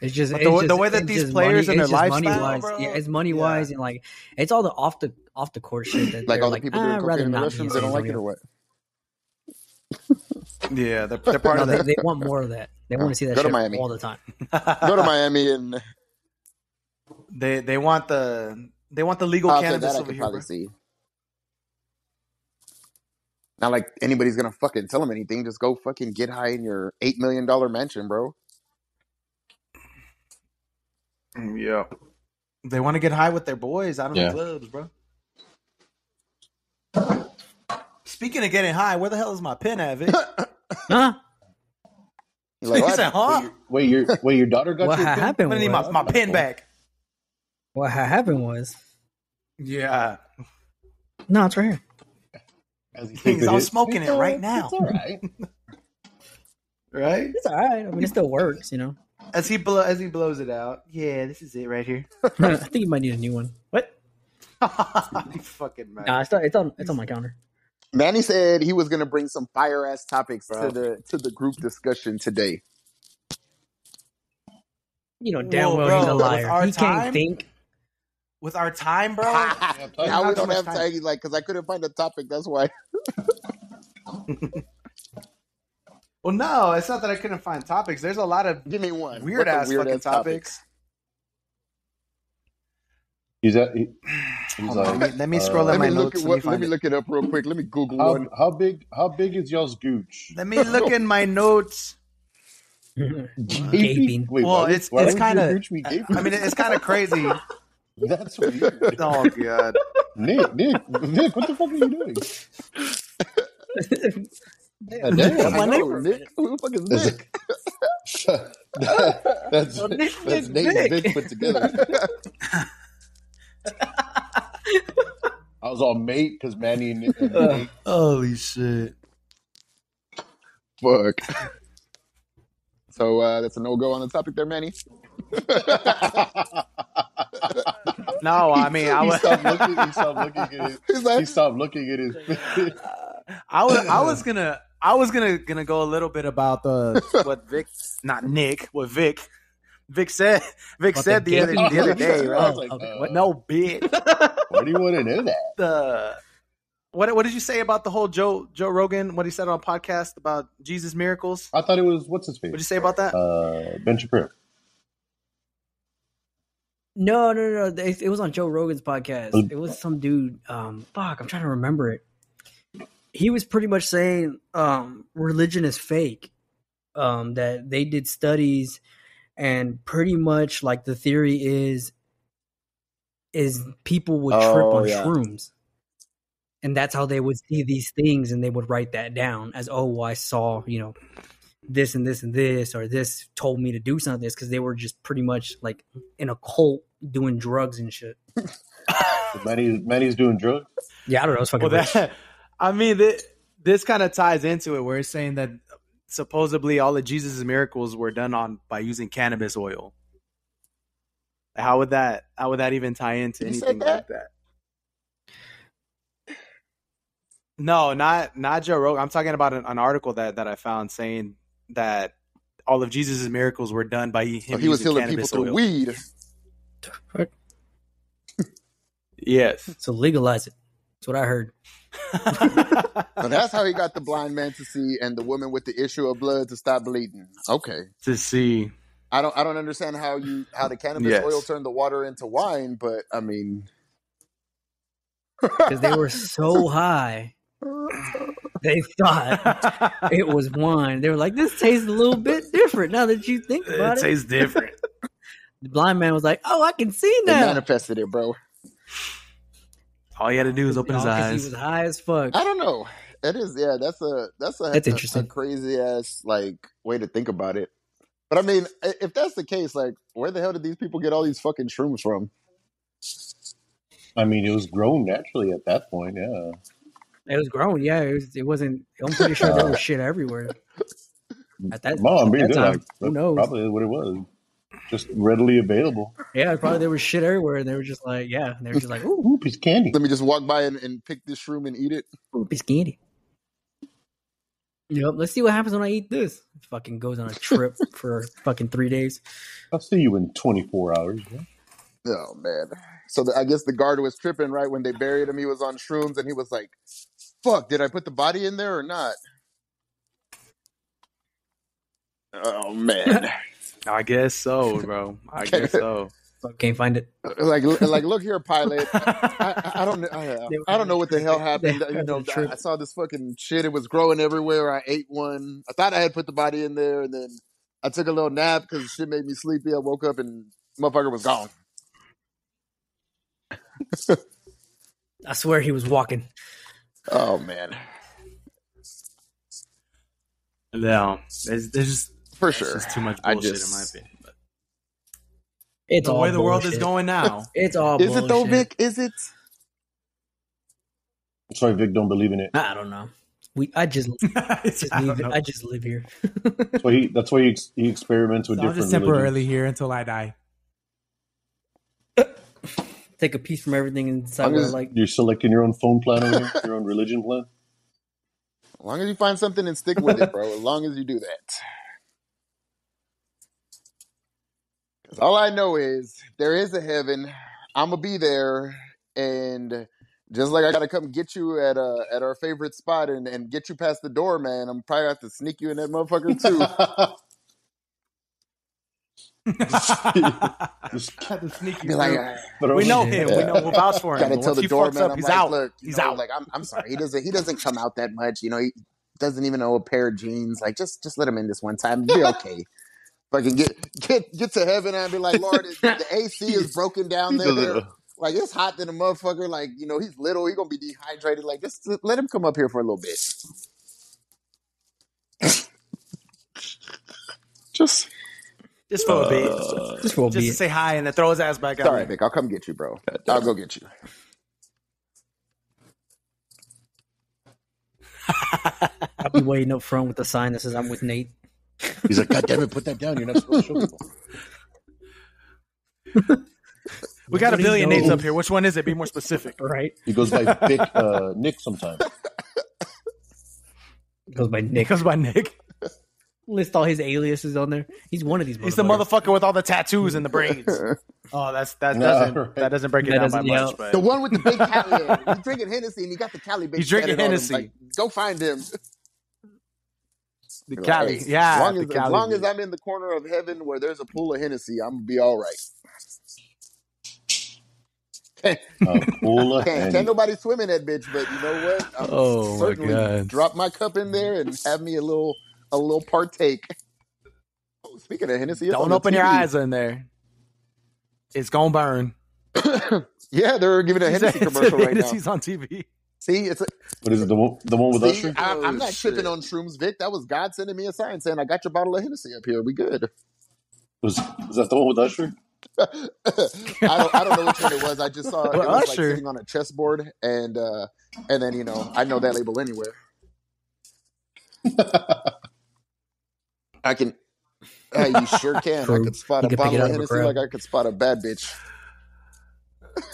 It's just it's the- just, the way that these players money, and their just lifestyle, money wise. bro. Yeah, it's money Yeah. wise and like it's all the off the off the court shit that like they're all like, the people "Ah, doing I'd cocaine rather in the not restrooms, they don't like it or what? yeah, they're, they're part No, of they, that. they want more of that. They want to see that Go to Miami. all the time. Go to Miami and they they want the they want the legal I'll cannabis that I over could here. probably see. Not like anybody's gonna fucking tell them anything. Just go fucking get high in your eight million dollar mansion, bro. Mm, Yeah, they want to get high with their boys out of Yeah. the clubs, bro. Speaking of getting high, where the hell is my pen at, Vic? Huh? You're like, He what? said, huh? Wait, your wait, your daughter got What you. a ha- pin? I'm gonna need my, my pen back. what happened was Yeah, no, it's right here. As he takes Things, a I'm smoking It's it right now. It's all right. right. It's all right. I mean, it still works. You know. As he blow, as he blows it out. Yeah, this is it right here. I think you might need a new one. What? you fucking man. Nah, it's, not, it's on it's on my counter. Manny said he was gonna bring some fire ass topics Bro. to the to the group discussion today. You know damn Whoa, well bro, he's a liar. He time? can't think. With our time, bro. time. now we don't have time. time. Like, because I couldn't find a topic. That's why. Well, no, it's not that I couldn't find topics. There's a lot of Give me one. weird What's a ass fucking weird-ass topic? topics. He's at. He, he's on, like, let me, let me uh, scroll Let me my look notes. at Let me what. Let me it. look it up real quick. Let me Google How, one. how big? How big is y'all's gooch? Let me look in my notes. Gaping. Wait, Well, why it's- why it's kinda- gooch? I mean, it's kind of crazy. That's weird. Oh god. Nick, Nick, Nick, what the fuck are you doing? Yeah, I damn. my know, neighbor. Nick. Who the fuck is That's- Nick? that's Oh, Nick, that's Nick, Nate and Nick. Vic put together. I was all mate because Manny and, and Uh. Nate. Holy shit! Fuck. So uh, that's a no go on the topic there, Manny. No, I mean, I he was, stopped looking. He stopped looking at his. He's He like, stopped looking at his. I was, I was gonna, I was gonna, gonna go a little bit about the what Vic, not Nick, what Vic, Vic said, Vic About said the the other, the other day, I right? like, Okay, uh, what? No, bitch. Why do you want to know that? the what what did you say about the whole Joe Joe Rogan? What he said on a podcast about Jesus miracles? I thought it was what's his face? What did you say about that? Uh, Ben Shapiro. No, no, no, no. It, it was on Joe Rogan's podcast. It was some dude. Um, fuck, I'm trying to remember it. He was pretty much saying um, religion is fake. Um, that they did studies, and pretty much like the theory is, is people would trip Oh, on yeah. shrooms, and that's how they would see these things, and they would write that down as, oh, I saw, you know, this and this and this, or this told me to do something this because they were just pretty much like in a cult doing drugs and shit. Manny, Manny's doing drugs. Yeah, I don't know. It's fucking Well, that I mean, th- this kind of ties into it, where it's saying that supposedly all of Jesus' miracles were done on by using cannabis oil. How would that? How would that even tie into He anything that? like that? No, not not Joe Rogan. I'm talking about an, an article that that I found saying that all of Jesus' miracles were done by him. so he was using healing people cannabis through oil. weed. Yes. So legalize it. That's what I heard. So that's how he got the blind man to see and the woman with the issue of blood to stop bleeding. Okay. to see. I don't I don't understand how you how the cannabis Yes. oil turned the water into wine, but I mean Because they were so high, they thought it was wine. They were like, "This tastes a little bit different." Now that you think about It it, tastes different. the blind man was like, "Oh, I can see they now." manifested it, bro. All he had to do was open his eyes. He was high as fuck. I don't know. It is yeah, that's a that's a, That's a- interesting. a crazy ass like way to think about it. But I mean, if that's the case, like where the hell did these people get all these fucking shrooms from? I mean, it was grown naturally at that point. Yeah. It was grown. Yeah, it, was, it wasn't. I'm pretty sure there was uh. shit everywhere. At that, Mom, at being that good. time, Like, who knows? Probably what it was. Just readily available. Yeah, probably there was shit everywhere, and they were just like, yeah, and they were just like, ooh, Ooh, piece of candy. Let me just walk by and, and pick this shroom and eat it. ooh piece of candy. Yep. Let's see what happens when I eat this. Fucking goes on a trip for fucking three days. I'll see you in 24 hours. Oh man. So the, I guess the guard was tripping right when they buried him. He was on shrooms and he was like, "Fuck, did I put the body in there or not?" Oh man. I guess so, bro. I guess so. Can't find it. like like look here, pilot. I, I, I don't know. I, I don't know what the hell happened. You know, I. I saw this fucking shit. It was growing everywhere. I ate one. I thought I had put the body in there, and then I took a little nap because shit made me sleepy. I woke up and motherfucker was gone. I swear he was walking. Oh man, No, there's, there's just for it's sure. just too much bullshit just- in my opinion. But It's the all way the world is going now, It's all Is it though. Vic? Is it? Sorry, Vic, don't believe in it. I don't know. We I just, just I, don't live. I just live here. That's why he, that's why he, ex- he experiments with So I'm different just temporarily religions. here until I die. Take a piece from everything and decide I'm what I like. You're selecting your own phone plan over here, your own religion plan. As long as you find something and stick with it, bro. As long as you do that. 'Cause all I know is there is a heaven. I'm gonna be there, and just like I gotta come get you at uh at our favorite spot and, and get you past the door, man. I'm probably gonna have to sneak you in that motherfucker too. Just Had to sneak you Be like, through. uh, we know him. Yeah. We know we'll vouch for him. gotta tell once the he doorman, up, I'm he's like, out. look, he's know, out. like I'm I'm sorry, he doesn't he doesn't come out that much, you know, he doesn't even know a pair of jeans. Like just just let him in this one time, be okay. Fucking get get get to heaven and be like, Lord, the AC is broken down there. Like it's hot than a motherfucker. Like you know, he's little. He gonna be dehydrated. Like just let him come up here for a little bit. just just for a bit, uh, Just for a just to say hi and then throw his ass back out. all right, Vic. I'll come get you, bro. I'll go get you. I'll be waiting up front with the sign that says I'm with Nate. He's like, God damn it, put that down. You're not supposed to show people. We got a billion names up here. Which one is it? Be more specific. Right? He goes by Vic uh, Nick sometimes. Goes by Nick. Goes by Nick. List all his aliases on there. He's one of these. He's the motherfucker with all the tattoos and the braids. Oh, that's that No, doesn't right. that doesn't break it That down by doesn't- yeah. much. But The one with the big Cali. He's drinking Hennessy and he got the Cali big. He's drinking tatted. Hennessy. Like, go find him. The You're like, Cali, hey, yeah, As long, the as, as long as I'm in the corner of heaven where there's a pool of Hennessy, I'm gonna be all right. Uh, Kula Can't, can't nobody swim in that bitch, but you know what? I'm Oh, my certainly God. Drop my cup in there and have me a little a little partake. Oh, speaking of Hennessy, Don't open your eyes in there. It's gonna burn. yeah, they're giving a Hennessy commercial right now. Hennessy's on TV. See, it's a, what is it? The one, the one with see, Usher? I, I'm Oh, not shit. tripping on shrooms, Vic. That was God sending me a sign saying I got your bottle of Hennessy up here. We good. Was was that the one with Usher? I don't I don't know which one it was. I just saw it Well, was like sitting on a chessboard and uh and then you know, I know that label anywhere. I can Hey, you sure can. I could spot You a can bottle of of Hennessy like I could spot a bad bitch.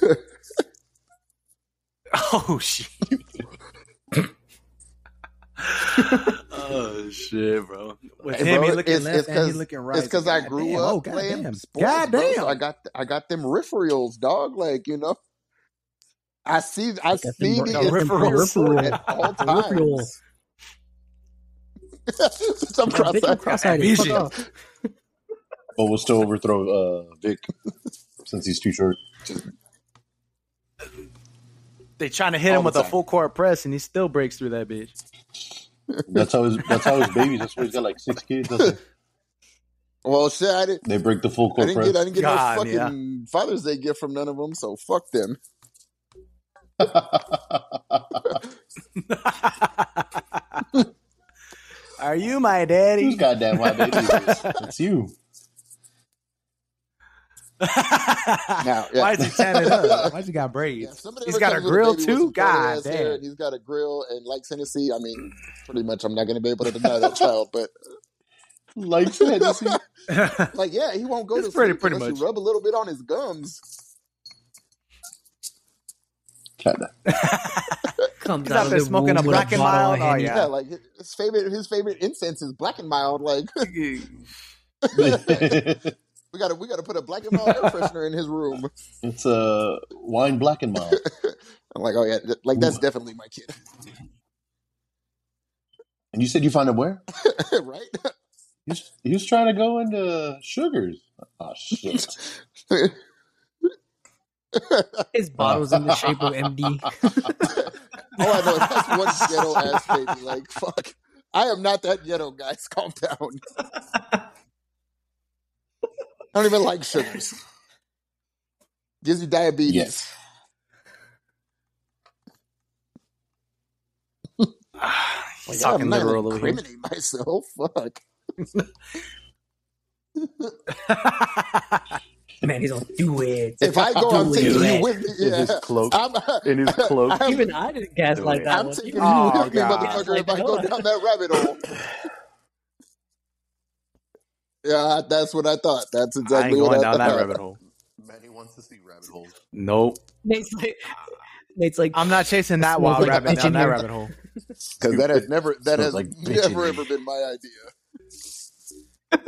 Oh shit. oh shit, bro. With Hey, him, bro, he looking it's- left it's and he 'cause- looking right. It's because I grew damn. up Oh, playing goddamn. sports. God damn. so I got I got them peripherals, dog. Like you know, I see I Got them see per- the got them peripherals. peripheral at all Peripheral. times. I'm Yeah, bitch, I'm cross-eyed. cross-eyed. Vision. But we'll still overthrow uh, Vic since he's too short. They trying to hit All him the with a full court press, and he still breaks through that bitch. That's how his that's how his babies. That's why he's got like six kids. That's why Well, shit, I didn't. they break the full I court didn't get. I didn't get God, no fucking Father's Day gift from none of them. So fuck them. Are you my daddy? Who's daddy? goddamn my baby? It's you. Now, yeah. Why is he tatted up? Why he got braids? if somebody He's ever got a grill too? God ass hair damn. He's got a grill and likes Hennessy. I mean, pretty much, I'm not going to be able to deny that child. But Like Hennessy. like, yeah, he won't go It's to pretty- sleep pretty much. you rub a little bit on his gums. Kinda. Comes He's out of there smoking a womb with black and mild. Oh, Yeah. Yeah, like his favorite his favorite incense is black and mild. Like we got to we got to put a black and mild air freshener in his room. it's a uh, wine black and mild. I'm like, oh yeah, like that's definitely my kid, And you said you found it where? right? He was, he was trying to go into sugars. Oh shit! His bottle's in the shape of MD. oh, I know that's one ghetto ass baby. Like fuck, I am not that ghetto, guys. Calm down. I don't even like sugars. Gives you diabetes. Yes. Like, talking I'm not literal gonna over here. myself. Fuck. Man, he's all do it. If I go, I'm Do taking it. you with me. In his Yeah. cloak. I'm, uh, In his cloak. I'm, Even I didn't gaslight that I'm one. taking Even you Oh, with me, God. motherfucker. If I go down that rabbit hole. Yeah, that's what I thought. That's exactly I ain't exactly what going I down thought. that rabbit hole. Manny wants to see rabbit holes. Nope. Nate's like, uh, Nate's like, I'm not chasing that Smells wild like rabbit down in that rabbit hole. Because that has never that has like never ever been my idea.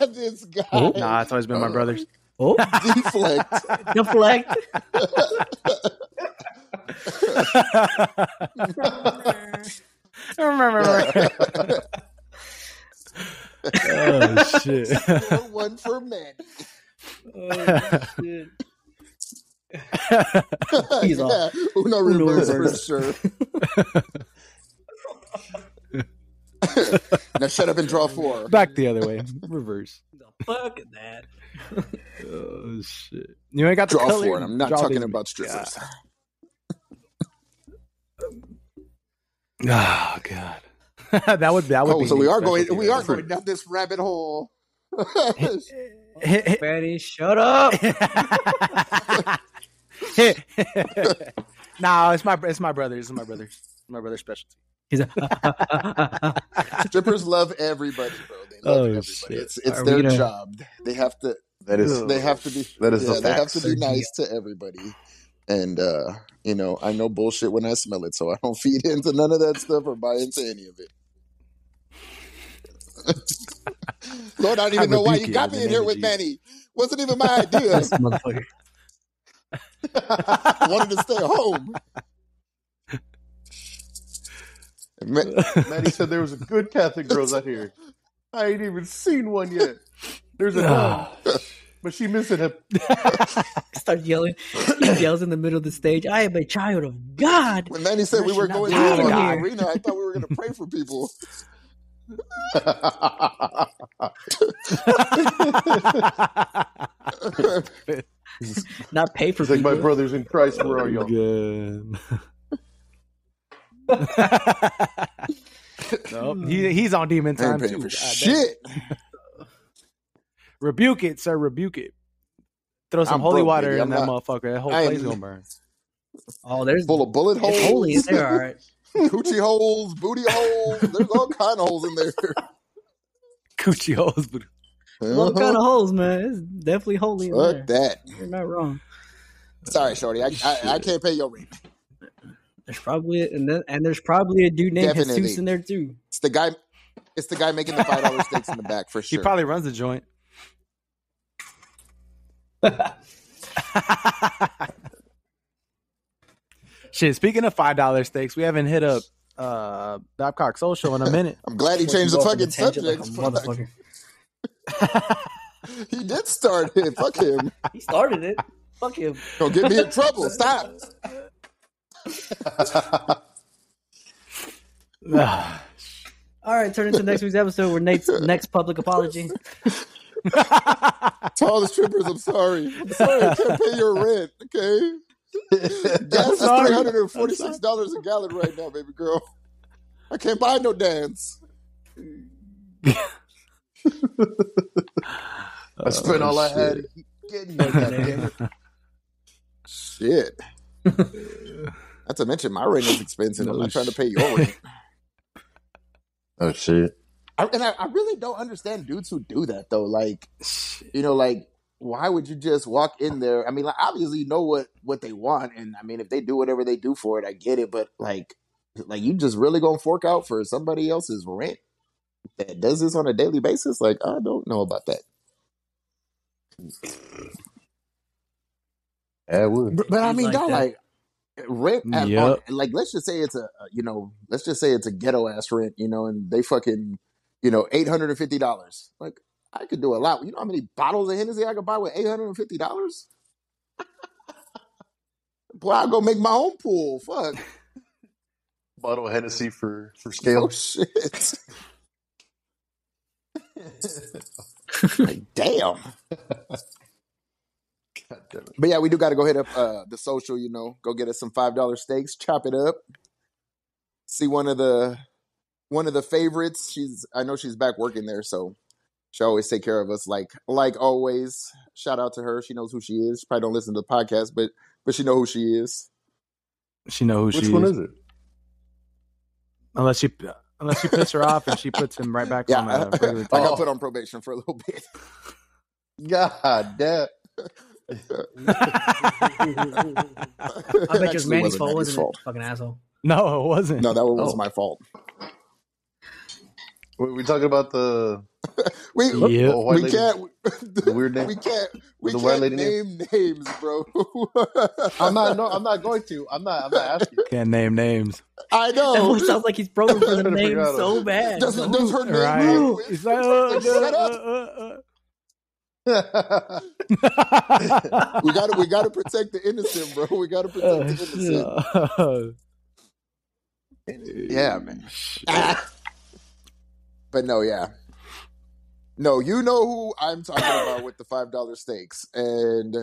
this oh, guy Oh. Nah, it's always been my uh, brother's. oh, deflect. deflect. Oh shit. One for men. Oh, shit. He's yeah, off. Uno Uno reverse for sure. now shut up and draw four. Back the other way. Reverse. The fuck that? Oh shit. You ain't got the Draw color? four, and I'm not Draw talking the- about strippers. Oh god. that would that would Oh, be so we are going. We are going down this rabbit hole. there. Manny, shut up. No, it's my it's my brother. It's my brother. My brother's specialty. He's a- Strippers love everybody, bro. They love Oh, everybody. shit. It's it's Are their gonna- job. They have to. That is They have to be. that is yeah, the they have to be nice to everybody. And uh, you know, I know bullshit when I smell it, so I don't feed into none of that stuff or buy into any of it. Lord, I don't even I know why you got me in here with Jesus. Manny. Wasn't even my idea. this motherfucker. Wanted to stay home. Ma- Maddie said there was a good Catholic girls out here. I ain't even seen one yet. There's a nun, ah. but she missing him. Start yelling. He yells in the middle of the stage. I am a child of God. When Manny said I we were going to the arena, I thought we were going to pray for people. Not pay for It's like people. my brothers in Christ. Where are y'all? Nope. He, he's on demon time too. for shit. Rebuke it, sir. Rebuke it. Throw some I'm holy broke, water baby. in I'm that not- motherfucker. That whole I am- place gonna burn. Oh, there's Full of bullet holes. it's holy in there. All right. Coochie holes, booty holes. There's all kind of holes in there. Coochie holes, but What kind of holes, man? It's definitely holy in Uh-huh. Fuck there. that. You're not wrong. Sorry, Shorty. I, I, I can't pay your rent. There's probably and then, and there's probably a dude named Definitely. Jesus in there too. It's the guy. It's the guy making the five dollar steaks in the back for sure. he probably runs the joint. Shit. Speaking of five dollar steaks, we haven't hit up uh Babcock Social in a minute. I'm glad he changed the Go off on fucking a tangent like subject. motherfucker. he did start it. Fuck him. He started it. Fuck him. Don't get me in trouble. Stop. All right, turn into next week's episode where Nate's next public apology. To all the strippers, I'm sorry. I'm sorry. I can't pay your rent. Okay. Gas is three hundred and forty six dollars a gallon right now, baby girl. I can't buy no dance. I spent all I had. Getting no goddamn. Shit. Not to mention my rent is expensive. I'm No not trying to pay your rent. Oh shit! I, and I, I really don't understand dudes who do that though. Like, you know, like why would you just walk in there? I mean, like obviously you know what what they want, and I mean if they do whatever they do for it, I get it. But like, like you just really gonna fork out for somebody else's rent that does this on a daily basis? Like, I don't know about that. Yeah, I would. But, but I mean, like that. like rent at Yep. on, like let's just say it's a you know let's just say it's a ghetto ass rent, you know, and they fucking you know eight hundred and fifty dollars. Like I could do a lot. You know how many bottles of Hennessy I could buy with eight hundred and fifty dollars? Boy, I'll go make my own pool. Fuck. Bottle of Hennessy for for scale. Oh shit. like, damn. God damn it. But yeah, we do got to go hit up uh, the social. You know, go get us some five dollar steaks, chop it up. See one of the one of the favorites. She's I know she's back working there, so she always take care of us. Like like always. Shout out to her. She knows who she is. She probably don't listen to the podcast, but but she know who she is. She know who Which she is. Which one is. is it? Unless you unless you piss her off and she puts him right back Yeah, on I, the I got put on probation for a little bit. God damn. I bet Actually, it was Manny's wasn't fault, wasn't fault. it? Fucking asshole. no, it wasn't. No, that one was Oh. my fault. We, we talking about the We Yep. the we lady, can't the weird name. we can't we The can't name? name names, bro. I'm not. No, I'm not going to. I'm not. I'm not asking. Can't name names. I know. That one sounds like he's probing for the name so bad. Does, bro. does her name Right? begin with- He's like, uh, shut uh, up. uh, uh, We gotta we gotta protect the innocent, bro. We gotta protect the innocent. Yeah, man. But no, yeah. No, you know who I'm talking about with the five dollar steaks. And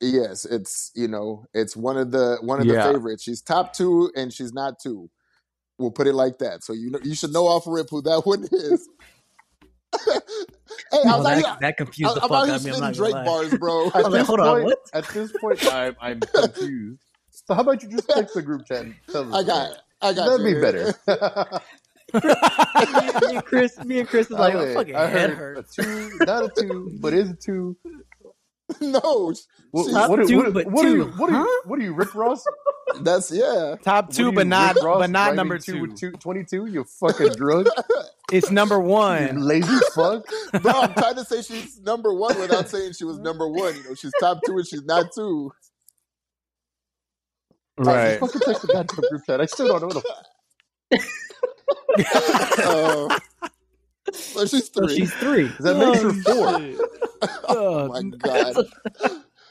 yes, it's you know, it's one of the one of Yeah. the favorites. She's top two and she's not two. We'll put it like that. So you know you should know off rip who that one is. hey, I was out that, here, that confused I, the fuck out here out of me. I'm spitting not Drake lie. bars, bro. I was like, this hold on, point, what? At this point, I'm, I'm confused. So how about you just text the group chat? And tell us I got, I got. That'd you. be better. Me, me and Chris, me and Chris is like, Oh, oh, fucking I head heard hurt. a two, not a two, but is a two. no, What, She's- what, Top are- two, what, but what are you? two, What are you? huh? What are you, Rick Ross? that's yeah. Top two, are but not Ross but not number two two. with 22? You fucking drug. It's number you one. lazy fuck. Bro, I'm trying to say she's number one without saying she was number one. You know, she's top two and she's not two. Right. Fucking text the goddamn group chat. I still don't know what the Uh, she's three. she's three. That makes her four. oh my god.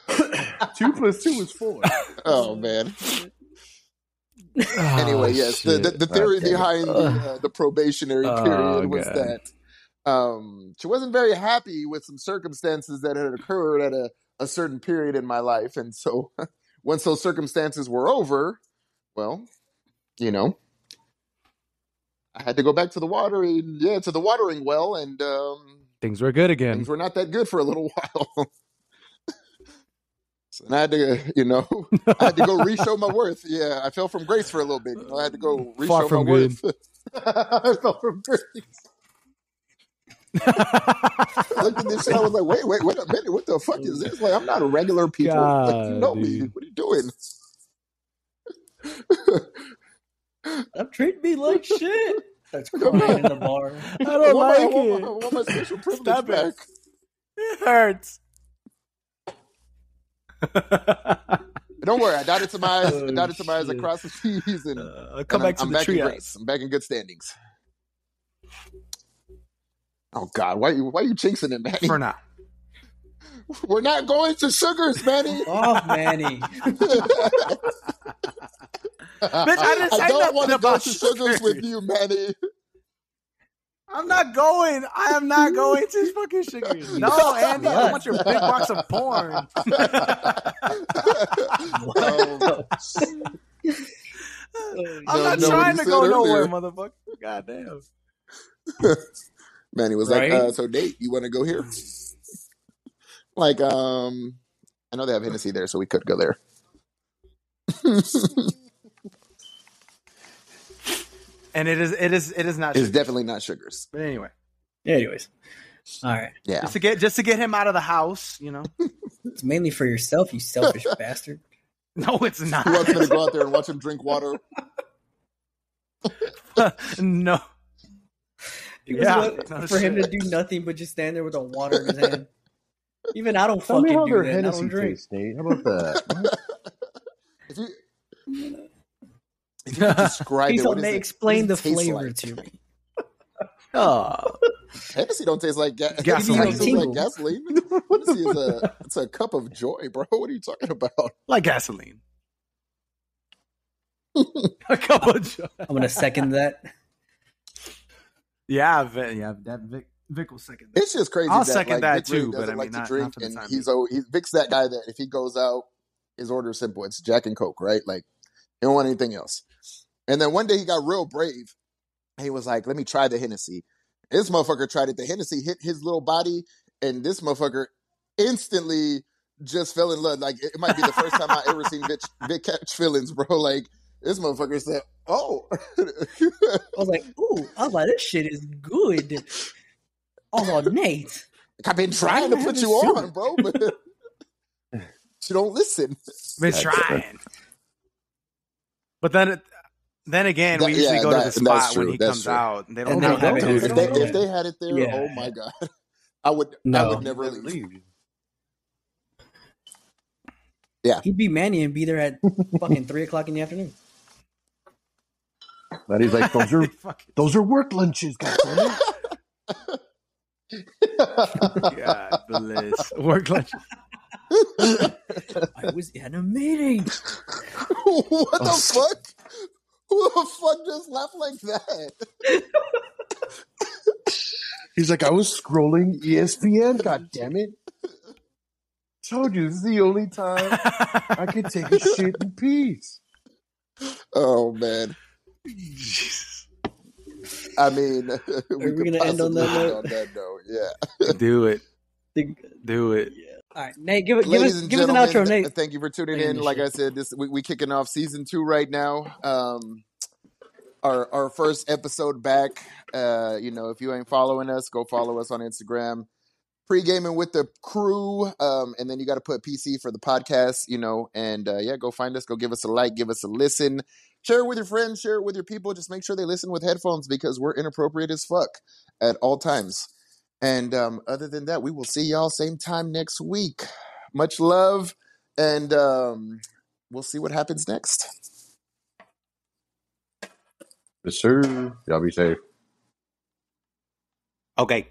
Two plus two is four. Oh man. Oh, Anyway, yes, the, the, the theory Okay. behind the, uh, the probationary Oh, period was God. that um, she wasn't very happy with some circumstances that had occurred at a, a certain period in my life, and so once those circumstances were over, well, you know, I had to go back to the watering, yeah, to the watering well, and um, Things were good again. things were not that good for a little while. so I had to, you know, I had to go re-show my worth. Yeah, I fell from grace for a little bit. You know, I had to go re-show my good. worth. I fell from grace. I looked at this shit. I was like, wait, wait, wait a minute. What the fuck is this? Like, I'm not a regular people. like, you God, know me. What are you doing? Stop treating me like shit. Starts crying in the bar. I I don't want, my, I, like want my, I it. want my special privilege Stop it. back. It hurts. Don't worry. I dotted some eyes. I Oh, dotted some eyes across the seas, and, Uh, I'll and come I'm, back to I'm the back in treehouse. grace. I'm back in good standings. Oh God, why you why you jinxing it, Manny? For now. We're not going to sugars, Manny. Off, Manny. Bitch, I didn't say I don't want to go about to sugars with you, Manny. I'm not going. I am not going to fucking sugars. No, Andy, I want your big box of porn. I'm No, not no, trying to go said nowhere, motherfucker. God damn. Manny was Right? like, uh, "So, Nate, you want to go here?" Like, um, I know they have Hennessy there, so we could go there. And it is, it is, it is not. It's definitely not sugars. But anyway, Anyways. All right. Yeah, just to get, just to get him out of the house, you know. It's mainly for yourself, you selfish bastard. No, it's not. who wants me to go out there and watch him drink water? no. It was Yeah, what- no for him to do nothing but just stand there with a water in his hand. Even I don't Tell me fucking how do that. I don't drink. tastes, Nate. How about that? If you, if you could describe Please it, what help is it- explain the what does it flavor like? to me. Oh, Hennessy don't taste like ga- Gasoline. Hennessy tastes like gasoline. Hennessy is a it's a cup of joy, bro. What are you talking about? like gasoline. a cup of joy. I'm gonna second that. Yeah, Vic, yeah, that Vic, Vic will second that. It's just crazy. I'll that, second like, that Vic really too, but I mean, like not- to drink, not for the and time he's oh, he, Vic's that guy that if he goes out, his order is simple. It's Jack and Coke, right? Like he don't want anything else. And then one day he got real brave. He was like, "Let me try the Hennessy." This motherfucker tried it. The Hennessy hit his little body, and this motherfucker instantly just fell in love. Like it might be the first time I ever seen Vic, Vic catch feelings, bro. Like this motherfucker said, "Oh." I was like, ooh, I was like, this shit is good. Oh, Nate. I've been trying to put you on, bro, but you don't listen. Been That's- trying. But then, it, then again, That- we usually yeah, go to that- the that's spot when he that's comes true. out. and They don't And have they that have it there. there. if, they, if they had it there, oh Yeah. oh my god, I would I would never leave. Leave. Yeah, he'd be Manny and be there at fucking three o'clock in the afternoon. But he's like, those are those are work lunches, guys. God bless. Work lunch. I was in a meeting. what the oh, fuck? Who the fuck just laughed like that? He's like, I was scrolling ESPN. God damn it! Told you this is the only time I could take a shit in peace. Oh man, I mean, we we gonna end on that note? on that note. Yeah, Do it. Think- Do it. yeah. All right, Nate, give give Ladies us, and give us an gentlemen, outro, Nate. thank you for tuning in. Like. I said, this we, we kicking off season two right now. Um, our our first episode back. Uh, you know, if you ain't following us, go follow us on Instagram. Pre-gaming with the crew, um, and then you got to put PC for the podcast. You know, and uh, yeah, go find us. Go give us a like, give us a listen, share it with your friends, share it with your people. Just make sure they listen with headphones because we're inappropriate as fuck at all times. And um, other than that, we will see y'all same time next week. Much love, and um, we'll see what happens next. Yes, sir. Y'all be safe. Okay.